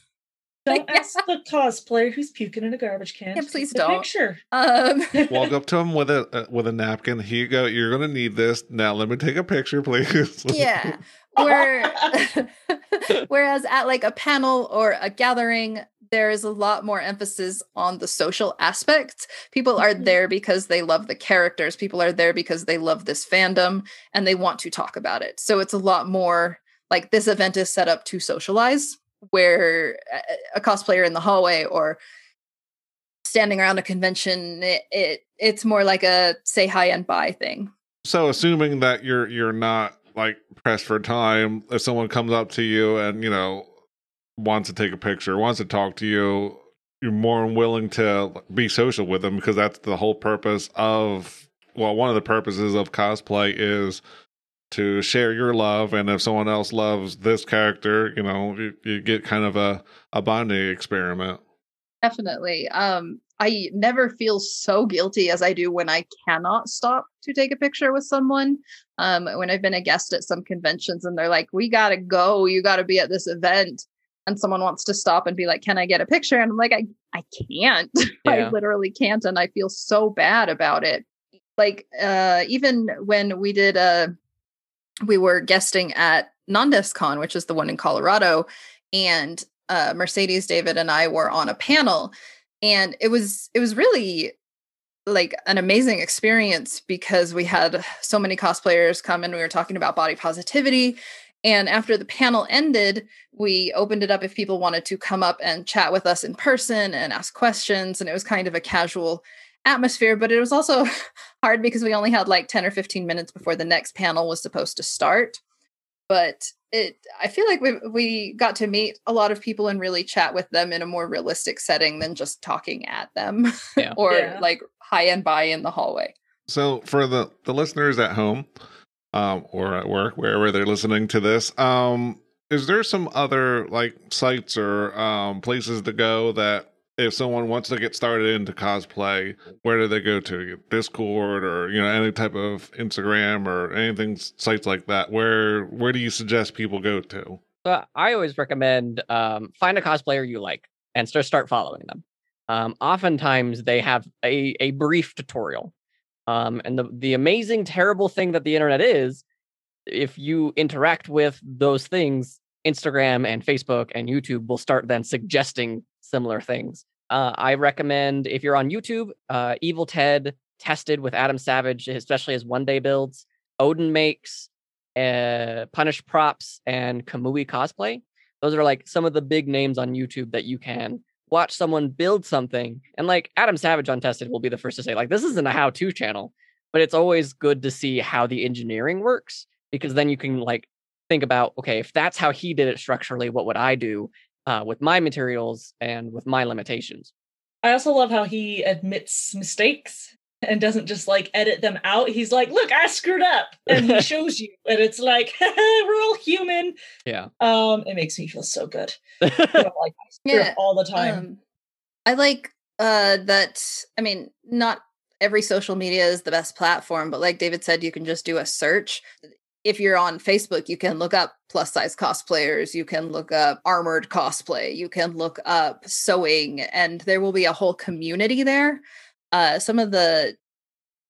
[SPEAKER 4] don't yeah. ask the cosplayer who's puking in a garbage can.
[SPEAKER 3] Yeah, please don't.
[SPEAKER 4] Picture.
[SPEAKER 3] Um.
[SPEAKER 1] Walk up to him with a uh, with a napkin. Here you go. You're gonna need this. Now let me take a picture, please.
[SPEAKER 3] yeah. Where, whereas at like a panel or a gathering, there is a lot more emphasis on the social aspect. People are mm-hmm. there because they love the characters. People are there because they love this fandom and they want to talk about it. So it's a lot more like this event is set up to socialize where a cosplayer in the hallway or standing around a convention it, it it's more like a say hi and bye thing.
[SPEAKER 1] So assuming that you're you're not like pressed for time if someone comes up to you and you know wants to take a picture wants to talk to you you're more willing to be social with them because that's the whole purpose of well one of the purposes of cosplay is to share your love and if someone else loves this character you know you, you, get kind of a, a bonding experiment.
[SPEAKER 3] Definitely. Um i never feel so guilty as i do when i cannot stop to take a picture with someone. Um when i've been a guest at some conventions and they're like we gotta go. You gotta be at this event. And someone wants to stop and be like can i get a picture? And i'm like i i can't. Yeah. i literally can't and i feel so bad about it. Like uh even when we did a we were guesting at Nan Desu Kan, which is the one in Colorado, and uh, Mercedes, David, and I were on a panel, and it was it was really like an amazing experience because we had so many cosplayers come and we were talking about body positivity And after the panel ended, we opened it up if people wanted to come up and chat with us in person and ask questions. And it was kind of a casual atmosphere, but it was also hard because we only had like 10 or 15 minutes before the next panel was supposed to start. But it I feel like we we got to meet a lot of people and really chat with them in a more realistic setting than just talking at them
[SPEAKER 2] Yeah.
[SPEAKER 3] or
[SPEAKER 4] Yeah.
[SPEAKER 3] like high and by in the hallway.
[SPEAKER 1] So for the the listeners at home, um, or at work, wherever they're listening to this, um, is there some other like sites or um places to go that if someone wants to get started into cosplay, where do they go to? Discord or you know any type of Instagram or anything sites like that? Where where do you suggest people go to?
[SPEAKER 2] So I always recommend um, find a cosplayer you like and start start following them. Um, oftentimes they have a a brief tutorial, um, and the the amazing terrible thing that the internet is, if you interact with those things, Instagram and Facebook and YouTube will start then suggesting similar things. Uh, I recommend if you're on YouTube, uh, Evil Ted tested with Adam Savage, especially his one day builds. Odin makes uh, Punished Props and Kamui Cosplay. Those are like some of the big names on YouTube that you can watch someone build something. And like Adam Savage on Tested will be the first to say, like, this isn't a how to channel, but it's always good to see how the engineering works because then you can like think about, okay, if that's how he did it structurally, what would I do uh, with my materials and with my limitations?
[SPEAKER 4] I also love how he admits mistakes and doesn't just like edit them out. He's like, "Look, I screwed up," and he shows you, and it's like, "We're all human."
[SPEAKER 2] Yeah.
[SPEAKER 4] Um, it makes me feel so good. I don't like I screw
[SPEAKER 3] Yeah,
[SPEAKER 4] up all the time.
[SPEAKER 3] Um, I like uh, that. I mean, not every social media is the best platform, but like David said, you can just do a search. If you're on Facebook, you can look up plus size cosplayers, you can look up armored cosplay, you can look up sewing, and there will be a whole community there. Uh, some of the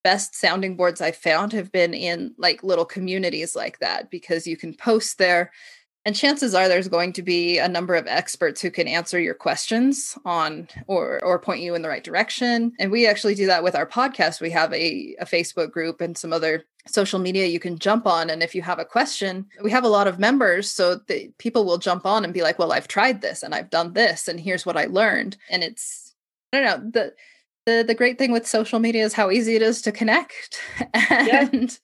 [SPEAKER 3] best sounding boards I've found have been in like little communities like that because you can post there and chances are there's going to be a number of experts who can answer your questions on or or point you in the right direction. And we actually do that with our podcast. We have a, a facebook group and some other social media you can jump on. And if you have a question we have a lot of members so the people will jump on and be like well i've tried this and i've done this and here's what i learned. And it's i don't know the the, the great thing with social media is how easy it is to connect and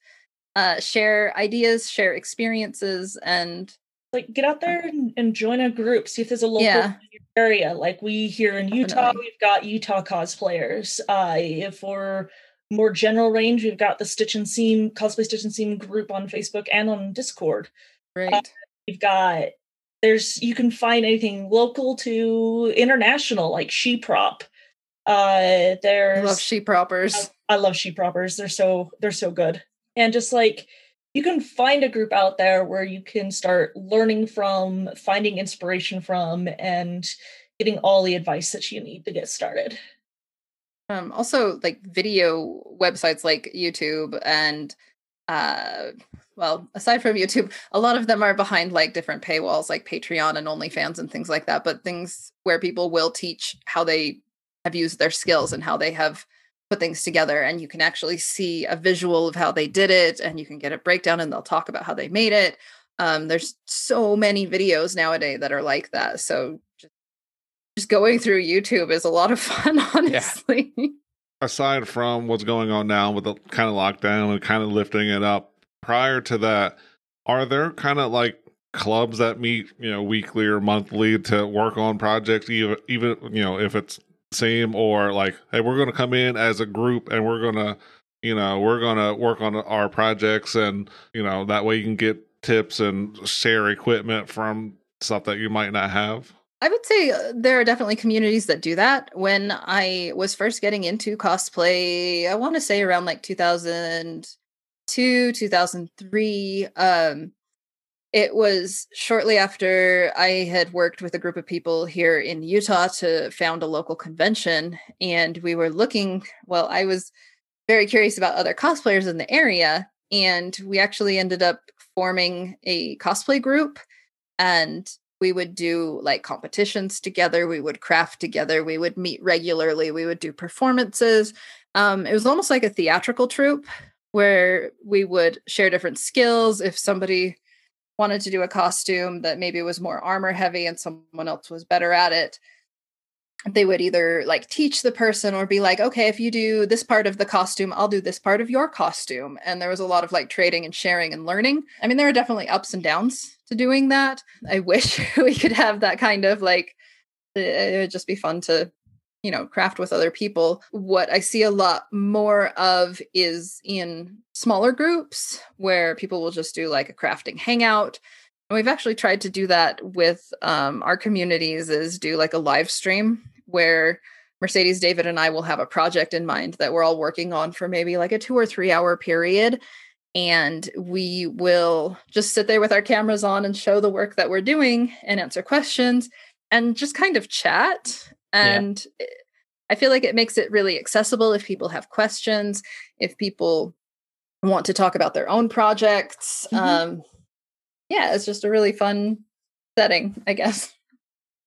[SPEAKER 3] uh, share ideas share experiences and
[SPEAKER 4] like get out there and, and join a group see if there's a local
[SPEAKER 3] Yeah.
[SPEAKER 4] area like we here in utah
[SPEAKER 3] Definitely.
[SPEAKER 4] we've got utah cosplayers uh if we're more general range we've got the stitch and seam cosplay stitch and seam group on facebook and on discord
[SPEAKER 3] right
[SPEAKER 4] we've got there's you can find anything local to international like she prop uh
[SPEAKER 3] I
[SPEAKER 4] there's
[SPEAKER 3] love sheep proppers
[SPEAKER 4] I love sheep robbers. They're so they're so good. And just like you can find a group out there where you can start learning from, finding inspiration from, and getting all the advice that you need to get started.
[SPEAKER 3] um also like video websites like youtube and uh well aside from youtube a lot of them are behind like different paywalls like patreon and onlyfans and things like that but things where people will teach how they have used their skills and how they have put things together and you can actually see a visual of how they did it and you can get a breakdown and they'll talk about how they made it. Um, there's so many videos nowadays that are like that so just, just going through youtube is a lot of fun honestly.
[SPEAKER 1] Aside from what's going on now with the kind of lockdown and kind of lifting it up prior to that are there kind of like clubs that meet you know weekly or monthly to work on projects even even you know if it's same or like hey we're going to come in as a group and we're going to you know we're going to work on our projects and you know that way you can get tips and share equipment from stuff that you might not have
[SPEAKER 3] I would say uh, there are definitely communities that do that. When I was first getting into cosplay, I want to say around like 2002, 2003, um it was shortly after I had worked with a group of people here in Utah to found a local convention and we were looking, well, I was very curious about other cosplayers in the area and we actually ended up forming a cosplay group and we would do like competitions together we would craft together we would meet regularly we would do performances. Um, it was almost like a theatrical troupe where we would share different skills. If somebody wanted to do a costume that maybe was more armor heavy and someone else was better at it, they would either like teach the person or be like, okay, if you do this part of the costume, I'll do this part of your costume. And there was a lot of like trading and sharing and learning. I mean, there are definitely ups and downs to doing that. I wish we could have that kind of like, it would just be fun to, you know, craft with other people. What I see a lot more of is in smaller groups where people will just do like a crafting hangout and we've actually tried to do that with um, our communities is do like a live stream where Mercedes, David, and I will have a project in mind that we're all working on for maybe like a two or three hour period. And we will just sit there with our cameras on and show the work that we're doing and answer questions and just kind of chat. And yeah. I feel like it makes it really accessible if people have questions, if people want to talk about their own projects. Mm-hmm. Um, yeah, it's just a really fun setting, I guess.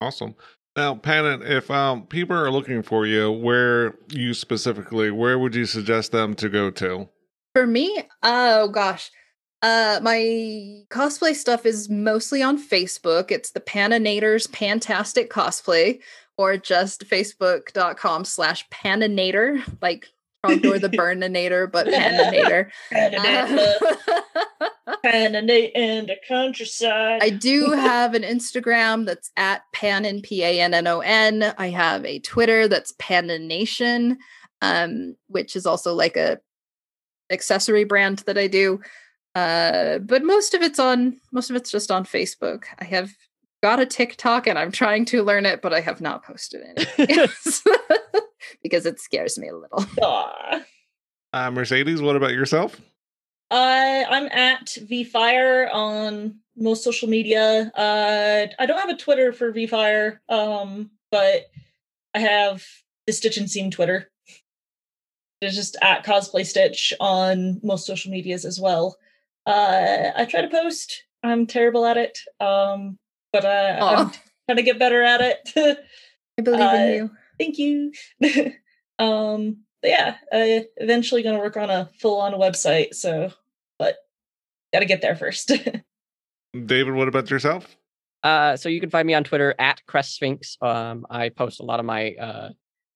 [SPEAKER 1] Awesome. Now, Pannon, if um, people are looking for you, where you specifically, where would you suggest them to go to?
[SPEAKER 3] For me, oh gosh, uh, my cosplay stuff is mostly on Facebook. It's the Panonators Pantastic Cosplay, or just facebook.com slash Paninator, like Trogdor the Burninator, but Paninator.
[SPEAKER 4] Panninate in the countryside.
[SPEAKER 3] I do have an Instagram that's at Pannon, P A N N O N. I have a Twitter that's Pannonation, um, which is also like a accessory brand that I do. Uh, but most of it's on most of it's just on Facebook. I have got a TikTok and I'm trying to learn it, but I have not posted it because it scares me a little.
[SPEAKER 1] Uh, Mercedes, what about yourself?
[SPEAKER 4] Uh, I'm at VFire on most social media. Uh, I don't have a Twitter for VFire, um, but I have the Stitch and Seam Twitter. It's just at Cosplay Stitch on most social medias as well. Uh, I try to post. I'm terrible at it, um, but uh, I'm trying to get better at it.
[SPEAKER 3] I believe uh, in you.
[SPEAKER 4] Thank you. um, yeah, uh, eventually going to work on a full on website. So, but got to get there first.
[SPEAKER 1] David, what about yourself?
[SPEAKER 2] Uh, so you can find me on Twitter at Crest Sphinx. Um, I post a lot of my uh,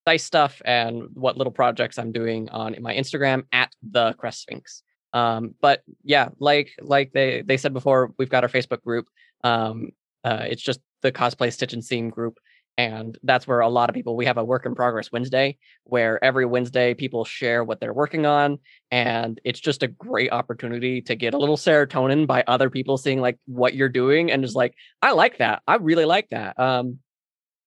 [SPEAKER 2] dice stuff and what little projects I'm doing on my Instagram at the Crest Sphinx. Um, but yeah, like like they they said before, we've got our Facebook group. Um, uh, it's just the cosplay stitch and seam group and that's where a lot of people we have a work in progress wednesday where every wednesday people share what they're working on and it's just a great opportunity to get a little serotonin by other people seeing like what you're doing and just like i like that. I really like that. Um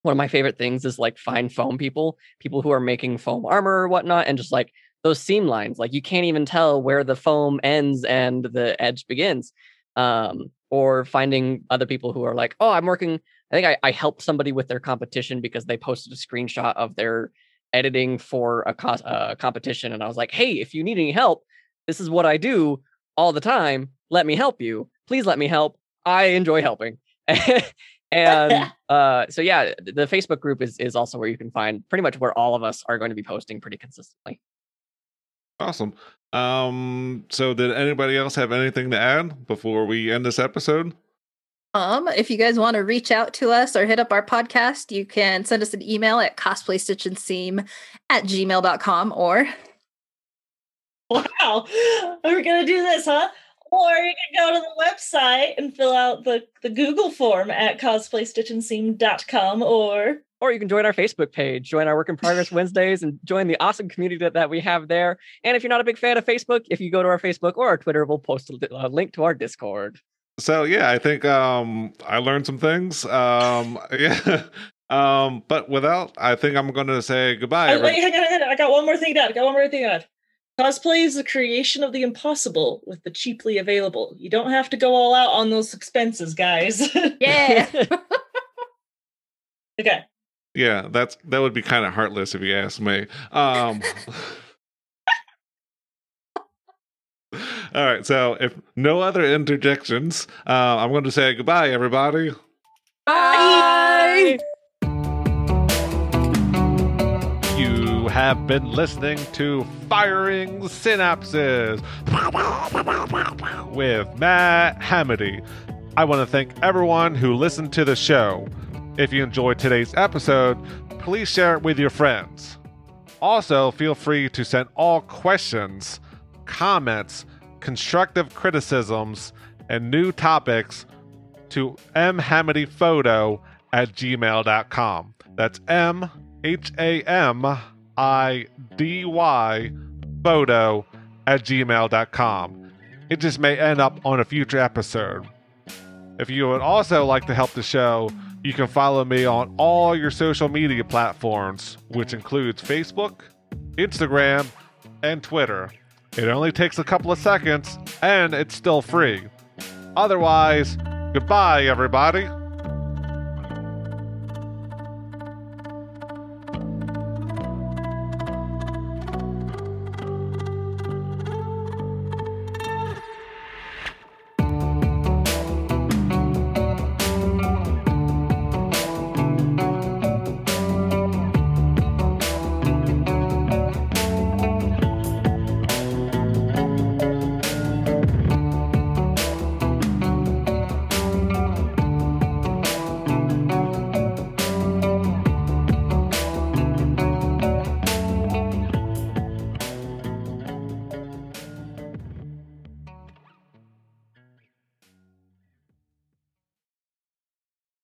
[SPEAKER 2] one of my favorite things is like find foam people people who are making foam armor or whatnot and just like those seam lines like you can't even tell where the foam ends and the edge begins. Um or finding other people who are like oh i'm working I think I, I helped somebody with their competition because they posted a screenshot of their editing for a, co- competition. And I was like, hey, if you need any help, this is what I do all the time. Let me help you. Please let me help. I enjoy helping. and uh, so yeah, the Facebook group is is also where you can find pretty much where all of us are going to be posting pretty consistently.
[SPEAKER 1] Awesome. Um, so did anybody else have anything to add before we end this episode?
[SPEAKER 3] Um, if you guys want to reach out to us or hit up our podcast, you can send us an email at cosplaystitchandseam at gmail.com or
[SPEAKER 4] Wow. We're gonna do this, huh? Or you can go to the website and fill out the, the Google form at cosplaystitchandseam.com or
[SPEAKER 2] or you can join our Facebook page, join our Work in Progress Wednesdays, and join the awesome community that, that we have there. And if you're not a big fan of Facebook, if you go to our Facebook or our Twitter, we'll post a, a link to our Discord
[SPEAKER 1] so yeah, I think um I learned some things. Um yeah. Um, but without, I think I'm going to say goodbye.
[SPEAKER 4] Oh, wait, hang on, hang on. I got one more thing to add. I got one more thing to add. Cosplay is the creation of the impossible with the cheaply available. You don't have to go all out on those expenses, guys.
[SPEAKER 3] yeah.
[SPEAKER 4] okay.
[SPEAKER 1] Yeah, that's that would be kind of heartless if you ask me. Um All right. So, if no other interjections, uh, I'm going to say goodbye, everybody.
[SPEAKER 3] Bye.
[SPEAKER 1] You have been listening to Firing Synapses with Matt Hamidy. I want to thank everyone who listened to the show. If you enjoyed today's episode, please share it with your friends. Also, feel free to send all questions, comments, constructive criticisms, and new topics to mhamidyphoto at gmail.com. That's M H A M I D Y photo at gmail.com. It just may end up on a future episode. If you would also like to help the show, you can follow me on all your social media platforms, which includes Facebook, Instagram, and Twitter. It only takes a couple of seconds, and it's still free. Otherwise, goodbye, everybody.